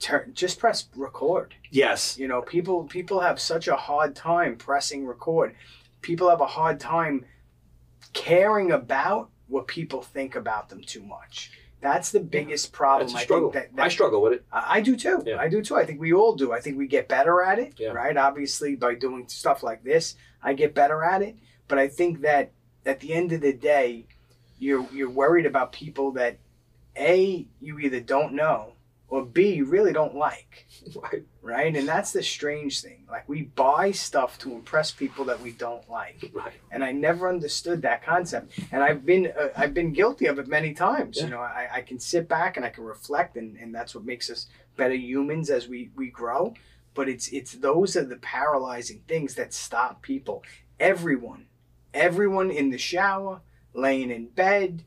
Turn, just press record. Yes. You know, people people have such a hard time pressing record. People have a hard time caring about what people think about them too much. That's the biggest problem. I struggle. think that, that I struggle with it. I I do too. Yeah. I do too. I think we all do. I think we get better at it, Yeah. right? Obviously, by doing stuff like this, I get better at it. But I think that at the end of the day, you're you're worried about people that A, you either don't know, or B, you really don't like. [LAUGHS] Right. Right? And that's the strange thing. Like, we buy stuff to impress people that we don't like. Right. And I never understood that concept. And I've been uh, I've been guilty of it many times. Yeah. You know, I, I can sit back and I can reflect, and, and that's what makes us better humans as we, we grow. But it's it's those are the paralyzing things that stop people. Everyone, everyone in the shower, laying in bed,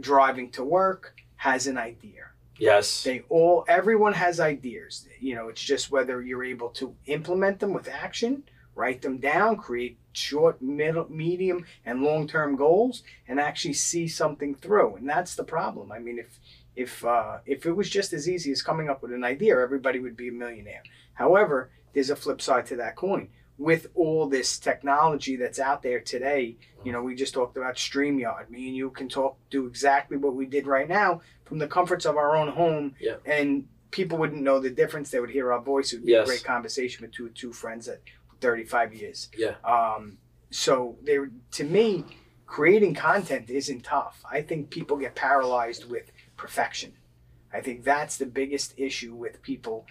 driving to work has an idea. Yes. They all, everyone has ideas. You know, it's just whether you're able to implement them with action, write them down, create short, middle, medium, and long-term goals, and actually see something through. And that's the problem. I mean, if if uh, if it was just as easy as coming up with an idea, everybody would be a millionaire. However, there's a flip side to that coin. With all this technology that's out there today, you know, we just talked about StreamYard. Me and you can talk, do exactly what we did right now from the comforts of our own home. Yeah. And people wouldn't know the difference. They would hear our voice. It would be Yes. a great conversation with two two friends at 35 years. Yeah. Um, so there, to me, creating content isn't tough. I think people get paralyzed with perfection. I think that's the biggest issue with people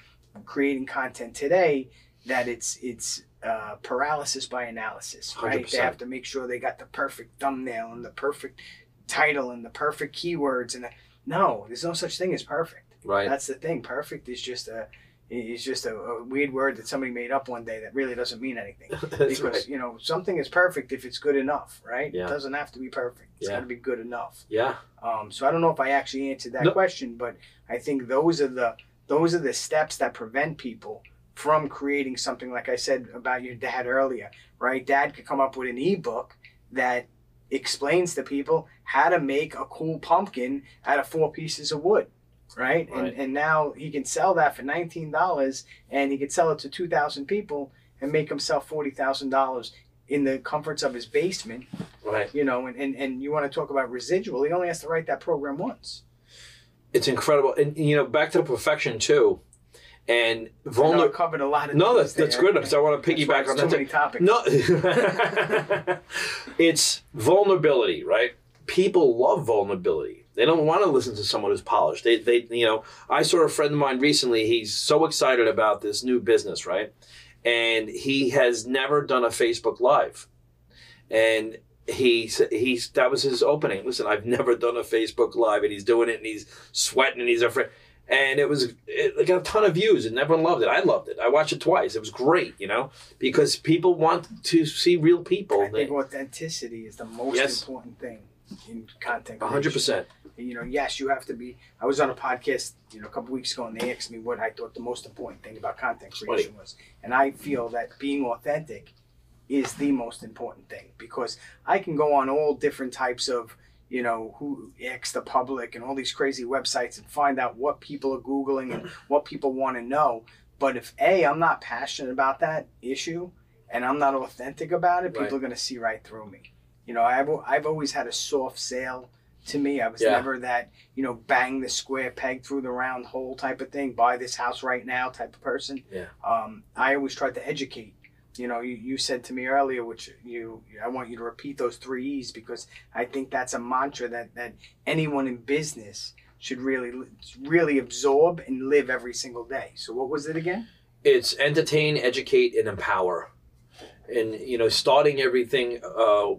creating content today. That it's it's uh, paralysis by analysis, right? They 100%. have to make sure they got the perfect thumbnail and the perfect title and the perfect keywords and the, no, there's no such thing as perfect. Right. That's the thing. Perfect is just a is just a, a weird word that somebody made up one day that really doesn't mean anything. [LAUGHS] Because right. you know something is perfect if it's good enough, right? Yeah. It doesn't have to be perfect. It's Yeah. got to be good enough. Yeah. Um, so I don't know if I actually answered that No. question, but I think those are the those are the steps that prevent people from creating something like I said about your dad earlier, right? Dad could come up with an ebook that explains to people how to make a cool pumpkin out of four pieces of wood. Right? Right. And and now he can sell that for nineteen dollars and he could sell it to two thousand people and make himself forty thousand dollars in the comforts of his basement Right. you know, and, and, and you want to talk about residual, he only has to write that program once. It's incredible, and you know, back to the perfection too, and vulnerable. covered a lot of No, that's that's there. good because I want to piggyback on too that. many topics. No, [LAUGHS] it's vulnerability, right? People love vulnerability. They don't want to listen to someone who's polished. They, they, you know, I saw a friend of mine recently. He's so excited about this new business, right? And he has never done a Facebook Live, and he he's that was his opening. Listen, I've never done a Facebook Live, and he's doing it, and he's sweating, and he's afraid. And it was it got a ton of views, and everyone loved it. I loved it. I watched it twice. It was great, you know, because people want to see real people. I think authenticity is the most Yes. important thing in content. A hundred percent. creation. You know, yes, you have to be. I was on a podcast, you know, a couple weeks ago, and they asked me what I thought the most important thing about content creation was, and I feel that being authentic is the most important thing because I can go on all different types of you know, who X the public and all these crazy websites and find out what people are Googling and [LAUGHS] what people want to know. But if A, I'm not passionate about that issue and I'm not authentic about it, people Right. are going to see right through me. You know, I've, I've always had a soft sale to me. I was Yeah. never that, you know, bang the square peg through the round hole type of thing, buy this house right now type of person. Yeah. Um, I always tried to educate. You know, you, you said to me earlier, which you I want you to repeat those three E's because I think that's a mantra that, that anyone in business should really really absorb and live every single day. So what was it again? It's entertain, educate, and empower. And you know, starting everything, uh,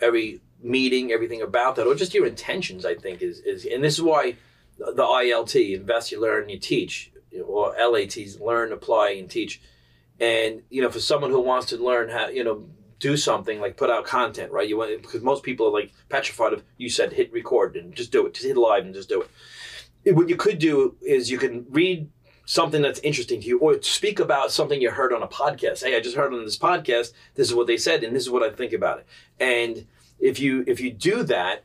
every meeting, everything about that, or just your intentions. I think is is, and this is why the ILT invest, you learn, you teach, or LATs learn, apply, and teach. And you know, for someone who wants to learn how, you know, do something like put out content, right? You want because most people are like petrified of. You said hit record and just do it, just hit live and just do it. What you could do is you can read something that's interesting to you or speak about something you heard on a podcast hey i just heard on this podcast this is what they said and this is what i think about it and if you if you do that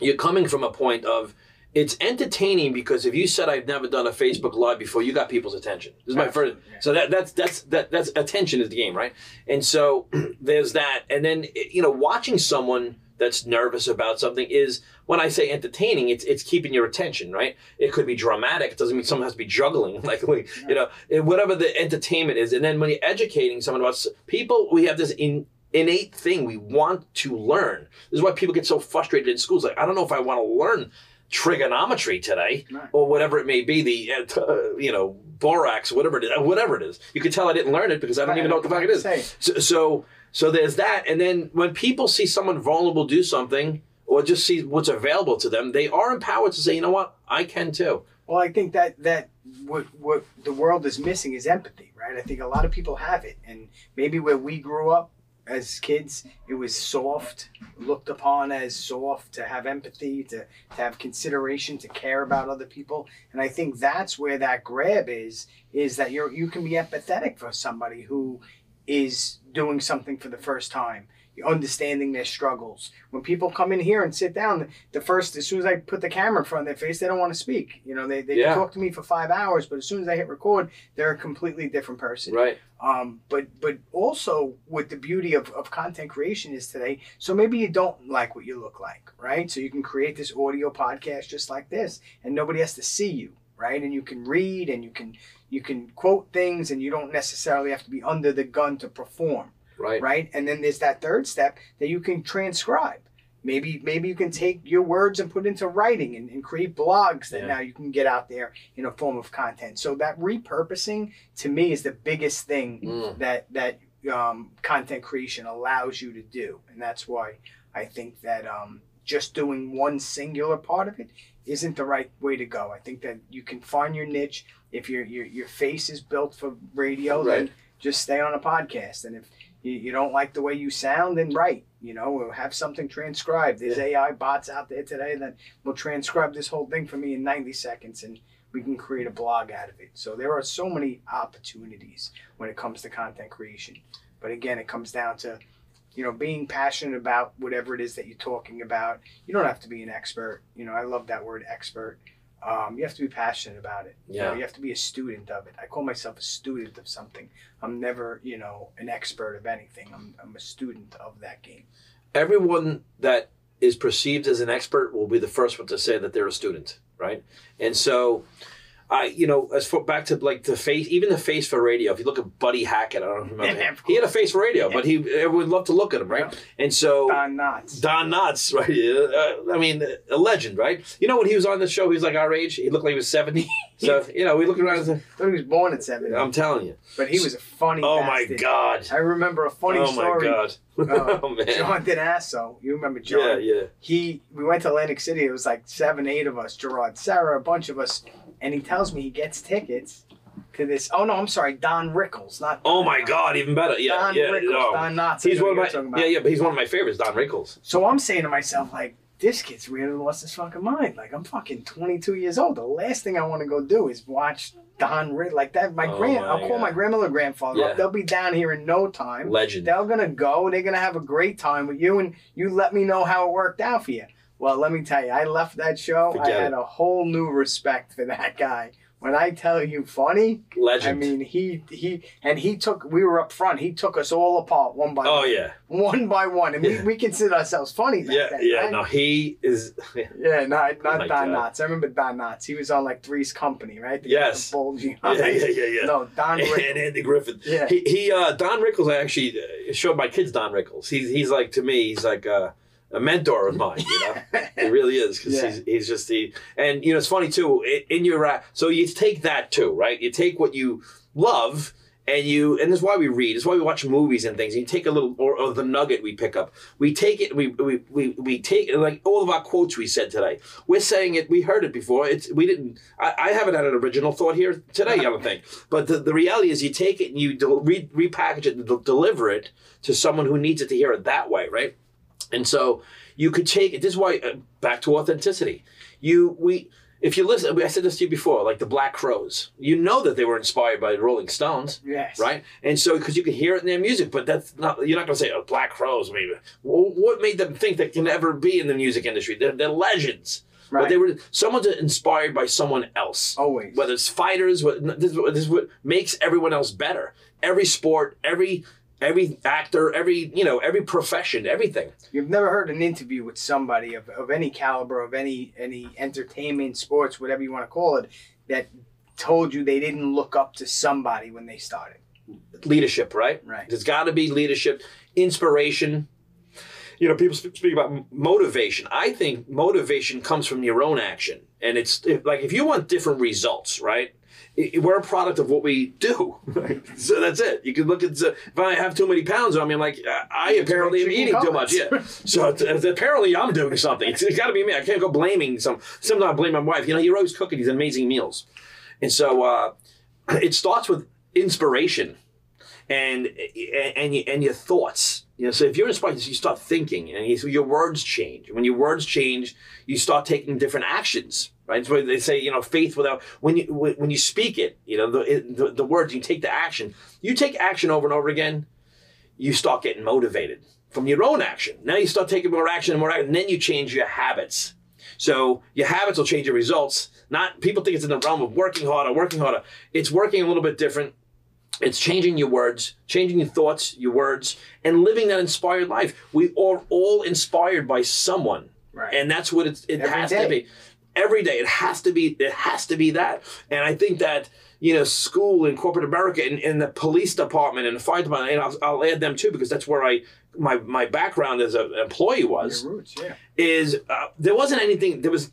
you're coming from a point of it's entertaining because if you said i've never done a facebook live before you got people's attention this is my first so that that's that's that that's attention is the game right and so [CLEARS THROAT] there's that and then you know watching someone that's nervous about something is when I say entertaining, it's it's keeping your attention, right? It could be dramatic. It doesn't mean someone has to be juggling, [LAUGHS] like like, you know, whatever the entertainment is. And then when you're educating someone about people, we have this in, innate thing we want to learn. This is why people get so frustrated in schools. Like I don't know if I want to learn trigonometry today Right. or whatever it may be the uh, uh, you know borax whatever it is whatever it is. You can tell i didn't learn it because i don't even know what the fuck it is. So, so so there's that and then when people see someone vulnerable do something or just see what's available to them they are empowered to say you know what? I can too. Well, I think that that what what the world is missing is empathy, right? I think a lot of people have it, and maybe where we grew up as kids, it was soft, looked upon as soft to have empathy, to to have consideration, to care about other people, and I think that's where that grab is. Is that you're you can be empathetic for somebody who is doing something for the first time. Understanding their struggles. When people come in here and sit down, the first as soon as I put the camera in front of their face, they don't want to speak. You know, they, they Yeah. talk to me for five hours, but as soon as I hit record, they're a completely different person. right Um, but but also what the beauty of, of content creation is today. So maybe you don't like what you look like, right? So you can create this audio podcast just like this, and nobody has to see you, right? And you can read and you can you can quote things, and you don't necessarily have to be under the gun to perform right right? And then there's that third step that you can transcribe. Maybe maybe you can take your words and put into writing and, and create blogs that Yeah. now you can get out there in a form of content. So that repurposing to me is the biggest thing Mm. that that um, content creation allows you to do, and that's why I think that um, just doing one singular part of it isn't the right way to go. I think that you can find your niche. If your your, your face is built for radio, then just stay on a podcast. And if you, you don't like the way you sound, then write. You know, or have something transcribed. There's AI bots out there today that will transcribe this whole thing for me in 90 seconds, and we can create a blog out of it. So there are so many opportunities when it comes to content creation. But again, it comes down to, you know, being passionate about whatever it is that you're talking about. You don't have to be an expert. You know, I love that word expert. Um, you have to be passionate about it. You, know, Yeah. you have to be a student of it. I call myself a student of something. I'm never, you know, an expert of anything. I'm, I'm a student of that game. everyone that is perceived as an expert will be the first one to say that they're a student, right? And so, I, you know, as for back to like the face, even the face for radio. If you look at Buddy Hackett, I don't remember. Yeah, [LAUGHS] him. he had a face for radio, but he everyone would love to look at him, right? And so. Don Knotts. Don Knotts, [LAUGHS] right? Uh, I mean, a legend, right? You know, when he was on the show, he was like our age. He looked like he was 70. [LAUGHS] So, you know, we looked around and say, I thought he was born at seven, I'm telling you. but he was a funny. Oh my. God. I remember a funny oh story. my God. Uh, oh man. John Denasso, you remember John? Yeah, yeah. he we went to Atlantic City. It was like seven, eight of us. Gerard, Sarah, a bunch of us, and he tells me he gets tickets to this. Oh no, I'm sorry, Don Rickles, not. Oh my. God, even better. Yeah, Don yeah. Rickles, oh. Don Knotts. He's one of my you're talking about. yeah, yeah, but he's one of my favorites, Don Rickles. So I'm saying to myself, like, this kid's really lost his fucking mind. Like, I'm fucking 22 years old. The last thing I want to go do is watch Don Rick like that. My Oh grand, my I'll call my grandmother grandfather Yeah. They'll be down here in no time. Legend. They're gonna go. They're gonna have a great time with you, and you let me know how it worked out for you. Well, let me tell you, I left that show. I had it. a whole new respect for that guy. When I tell you funny, Legend. I mean he he and he took. We were up front. He took us all apart one by oh one, yeah, one by one, and Yeah. we, we consider ourselves funny. Back yeah, then, yeah. right? No, he is. [LAUGHS] Yeah, not not my Don God. Knotts. I remember Don Knotts. He was on like Three's Company, right? The Yes. bulgy yeah, yeah, yeah, yeah. No, Don and Rickles. Andy Griffith. Yeah. He, he uh, Don Rickles. I actually uh, showed my kids Don Rickles. He's he's like to me. He's like a, a mentor of mine. You know. [LAUGHS] It really is because Yeah. he's, he's just the and you know it's funny too in your. So you take that too, right? You take what you love and you and that's why we read. It's why we watch movies and things. And You take a little or, or the nugget we pick up. We take it. We we we, we take like all of our quotes we said today. We're saying it. We heard it before. It's we didn't. I, I haven't had an original thought here today. I don't think. [LAUGHS] But the, the reality is, you take it and you del- re, repackage it and del- deliver it to someone who needs it to hear it that way, right? And so you could take it. This is why uh, back to authenticity. You we if you listen, I said this to you before, like the Black Crowes. You know that they were inspired by the Rolling Stones, yes. right? And so because you can hear it in their music, but that's not you're not going to say oh, Black Crowes. Maybe well, what made them think they can ever be in the music industry? They're, they're legends. Right. But they were someone's inspired by someone else Always. whether it's fighters, what this, what- this is what makes everyone else better. Every sport, every every actor, every you know, every profession, everything. You've never heard an interview with somebody of, of any caliber, of any any entertainment, sports, whatever you want to call it, that told you they didn't look up to somebody when they started. Leadership, right? Right. There's got to be leadership, inspiration. you know, people speak about motivation. I think motivation comes from your own action, and it's like if you want different results, right? We're a product of what we do, right? [LAUGHS] so that's it. You can look at if I have too many pounds on me, I'm like I- I apparently am eating too much. Yeah, so it's, it's- apparently I'm doing something. It's, it's got to be me. I can't go blaming some. Sometimes I blame my wife. You know, you're always cooking these amazing meals, and so uh, it starts with inspiration and and and, and your thoughts. You know, so if you're inspired, you start thinking, and your words change. When your words change, you start taking different actions. Right? That's why they say, you know, faith without when you when you speak it, you know, the, the the words you take the action. You take action over and over again, you start getting motivated from your own action. Now you start taking more action and more action, and then you change your habits. So your habits will change your results. Not people think it's in the realm of working harder, working harder. It's working a little bit different. It's changing your words, changing your thoughts, your words, and living that inspired life. We are all inspired by someone, Right. and that's what it's, it Every has day. to be. Every day, it has to be. It has to be that. And I think that you know, school in corporate America, and, and the police department and the fire department, and I'll, I'll add them too because that's where I my my background as an employee was Your roots, yeah. is uh, there wasn't anything there was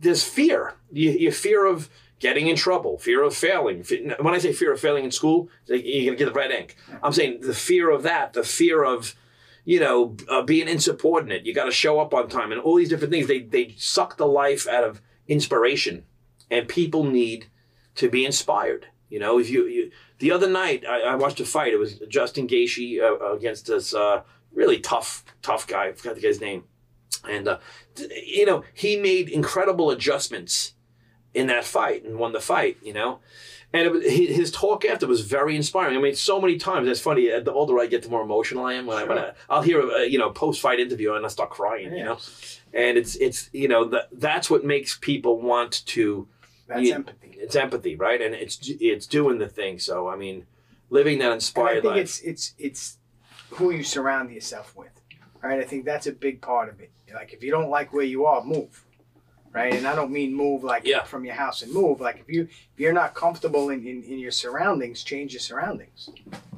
there's fear you, you fear of getting in trouble fear of failing when i say fear of failing in school you're going to get the red ink i'm saying the fear of that the fear of you know uh, being insubordinate you got to show up on time and all these different things they they suck the life out of inspiration. And people need to be inspired. You know if you, you the other night I, I watched a fight. It was justin Gaethje uh, against this uh, really tough tough guy. I forgot the guy's name. And uh, you know he made incredible adjustments in that fight and won the fight you know and it his talk after was very inspiring. I mean, so many times it's funny. uh, The older I get, the more emotional I am. When I, when I I'll hear a you know post fight interview and I start crying. You know, and it's it's you know that that's what makes people want to. That's Yeah. empathy. It's empathy, right? And it's it's doing the thing. So I mean, living that And I think life. it's it's it's who you surround yourself with, right? I think that's a big part of it. Like if you don't like where you are, move, right? And I don't mean move like Yeah. from your house and move. Like if you if you're not comfortable in, in, in your surroundings, change your surroundings,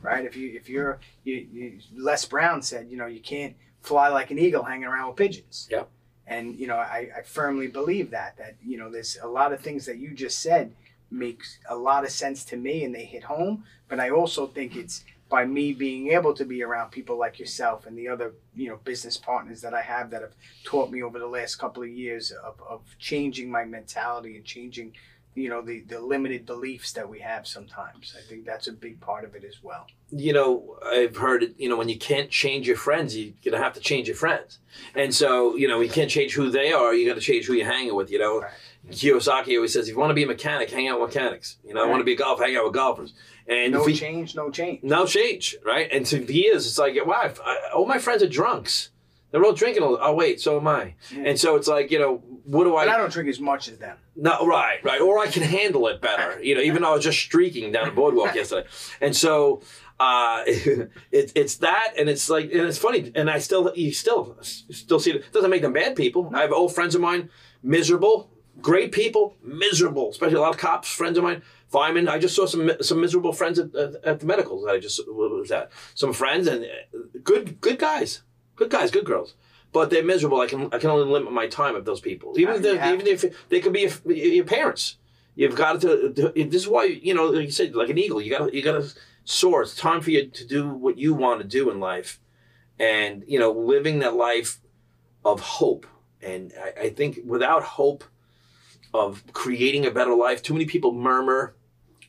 right? If you if you're you, you Les Brown said, you know, you can't fly like an eagle hanging around with pigeons. Yeah. And you know, I, I firmly believe that that you know, there's a lot of things that you just said makes a lot of sense to me and they hit home. But I also think it's by me being able to be around people like yourself and the other you know business partners that I have that have taught me over the last couple of years of, of changing my mentality and changing you know the, the limited beliefs that we have sometimes. I think that's a big part of it as well. you know, I've heard it, you know, when you can't change your friends, you're going to have to change your friends. And so, you know, you can't change who they are, you got to change who you're hanging with, you know. Right. Kiyosaki always says, if you want to be a mechanic, hang out with mechanics. You know, I want to be a golfer, hang out with golfers. And no we, change, no change. no change, right? And to years, it's like, wow, I, all my friends are drunks. They're all drinking. Oh, wait, so am I. Yeah. And so it's like, you know, what do I But I don't drink as much as them. no, right, right. Or I can handle it better. [LAUGHS] You know, even though I was just streaking down the boardwalk yesterday. And so uh, [LAUGHS] it, it's that, and it's like, and it's funny. And I still, you still, still see it. Doesn't make them bad people. I have old friends of mine, miserable, great people, miserable. Especially a lot of cops, friends of mine. Firemen. I just saw some some miserable friends at, at, the medicals that I just was at. Some friends and uh, good good guys, good guys, good girls. But they're miserable. I can I can only limit my time of those people. Even if Uh, they're, even if they could be your, your parents. You've got to, to. This is why you know, like you said, like an eagle. You got you got to soar. It's time for you to do what you want to do in life, and you know, living that life of hope. And I, I think without hope of creating a better life, too many people murmur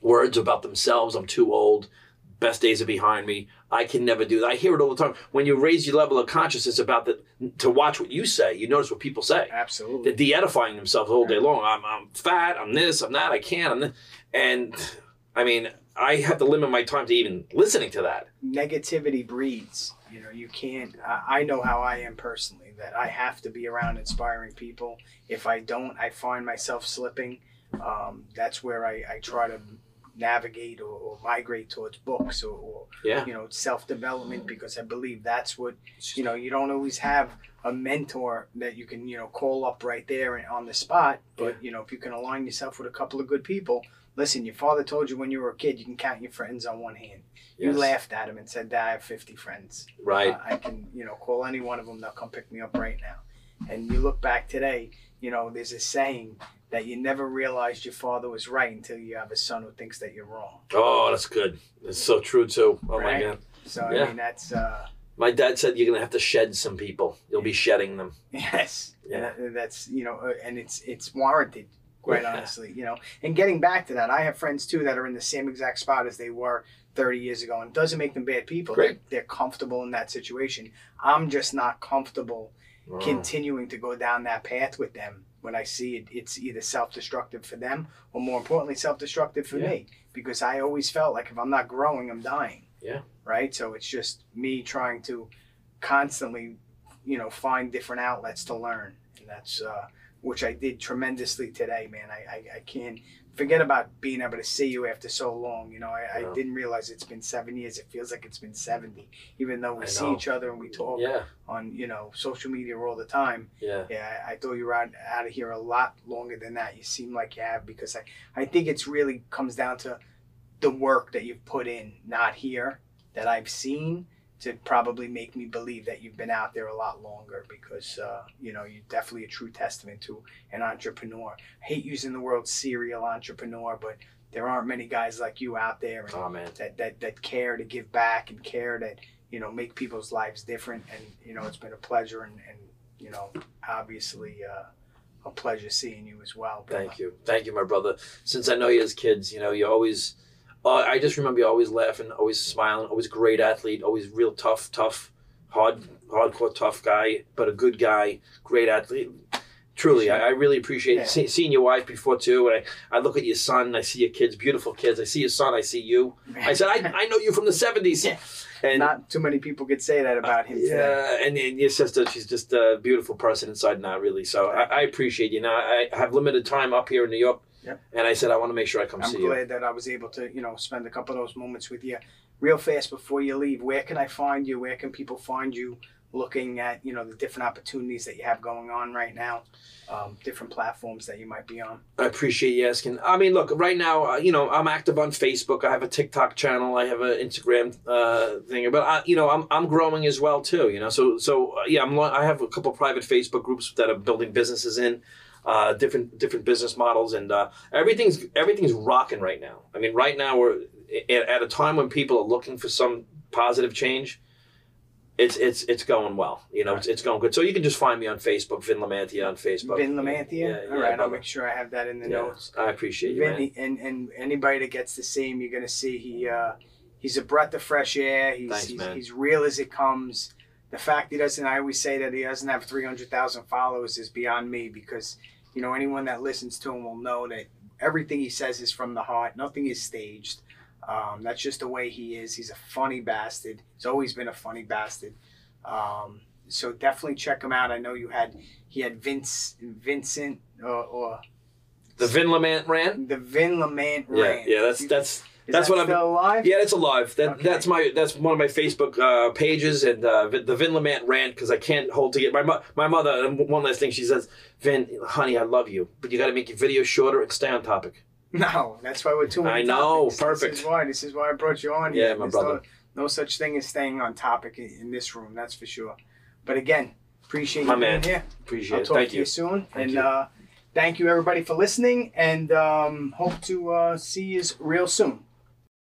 words about themselves. I'm too old. Best days are behind me. I can never do that. I hear it all the time. When you raise your level of consciousness about the to watch what you say, you notice what people say Absolutely. they're de-edifying themselves all day long. I'm, I'm fat. I'm this. I'm that. I can't. I'm this. and I mean, I have to limit my time to even listening to that. negativity breeds. You know, you can't. I, I know how I am personally. That I have to be around inspiring people. If I don't, I find myself slipping. Um, that's where I, I try to navigate or, or migrate towards books or, or Yeah. you know self development because I believe that's what you know. You don't always have a mentor that you can you know call up right there and on the spot. But you know, if you can align yourself with a couple of good people, listen, your father told you when you were a kid you can count your friends on one hand. You laughed at him and said, "Dad, I have 50 friends. Right. Uh, I can, you know, call any one of them. They'll come pick me up right now." And you look back today, you know, there's a saying that you never realized your father was right until you have a son who thinks that you're wrong. oh, that's good. It's so true too. Oh my god. So I Yeah. mean, that's uh, My dad said you're gonna have to shed some people. You'll be shedding them. [LAUGHS] yes, Yeah. That- that's you know, uh, and it's it's warranted. Quite honestly, you know, and getting back to that, I have friends too that are in the same exact spot as they were 30 years ago, and it doesn't make them bad people. Great. They're, they're comfortable in that situation. I'm just not comfortable Oh. continuing to go down that path with them when I see it, it's either self-destructive for them or more importantly self-destructive for Yeah. me because I always felt like if I'm not growing I'm dying Yeah. right so it's just me trying to constantly you know find different outlets to learn and that's uh, which I did tremendously today man I, I, I can't forget about being able to see you after so long you know I, Yeah. I didn't realize it's been seven years it feels like it's been 70 even though we see each other and we talk Yeah. on you know social media all the time Yeah. yeah, I, I thought you were out, out of here a lot longer than that. You seem like you have because I, I think it's really comes down to the work that you've put in, not here, that I've seen to probably make me believe that you've been out there a lot longer because, uh, you know, you're definitely a true testament to an entrepreneur. I hate using the word serial entrepreneur, but there aren't many guys like you out there and Oh that, that, that care to give back and care to, you know, make people's lives different. And, you know, it's been a pleasure and, and you know, obviously uh, a pleasure seeing you as well. brother. Thank you. Thank you, my brother. Since I know you as kids, you know, you always, uh, I just remember you always laughing, always smiling, always great athlete, always real tough, tough, hard, hardcore tough guy, but a good guy, great athlete. Truly, I, I really appreciate Yeah. see, seeing your wife before too. And I, I look at your son, I see your kids, beautiful kids. I see your son, I see you. I said, I, I know you from the 70s. Yeah. And Not too many people could say that about him yeah, and, and your sister, she's just a beautiful person inside and out, really. So I, I appreciate you. Now I have limited time up here in New York, Yep. and I said I want to make sure I come I'm see you. glad that I was able to, you know, spend a couple of those moments with you. Real fast before you leave, where can I find you? Where can people find you? Looking at, you know, the different opportunities that you have going on right now, um, different platforms that you might be on. I appreciate you asking. I mean, look, right now, uh, you know, I'm active on Facebook. I have a TikTok channel. I have an Instagram uh, thing, but I, you know, I'm, I'm growing as well too. You know, so so uh, yeah, I'm I have a couple private Facebook groups that I'm building businesses in, uh, different different business models, and uh, everything's everything's rocking right now. I mean, right now we're at, a time when people are looking for some positive change. It's it's it's going well. You know, it's, it's going good. So you can just find me on Facebook, Vin Lamantia on Facebook. Vin Lamantia. Yeah, All yeah, right, I'll make sure I have that in the Yeah, notes. I appreciate you, man. Vin, and and anybody that gets to see him, you're gonna see he uh, he's a breath of fresh air. He's Thanks, he's, man. he's real as it comes. The fact he doesn't, I always say that he doesn't have three hundred thousand followers is beyond me because you know anyone that listens to him will know that everything he says is from the heart. Nothing is staged. Um, that's just the way he is. He's a funny bastard. He's always been a funny bastard. Um, so definitely check him out. I know you had he had Vince Vincent or, or The Vin Lamant rant. the Vin Lamant Yeah, rant. yeah, that's that's Is that's that what I'm- still alive? yeah, it's alive. That Okay. that's my that's one of my Facebook uh, pages and uh, the Vin Lamant rant because I can't hold to get my mo- my mother. One last thing, she says, "Vin, honey, I love you, but you got to make your videos shorter and stay on topic." No, that's why we're two. I know, topics. perfect. This is why. This is why I brought you on. Yeah, here. my There's brother. No, no such thing as staying on topic in, in this room. That's for sure. But again, appreciate My you man. being here. Appreciate I'll it. talk Thank to you. you soon. Thank and you. Uh, thank you everybody for listening. And um, hope to uh, see you real soon.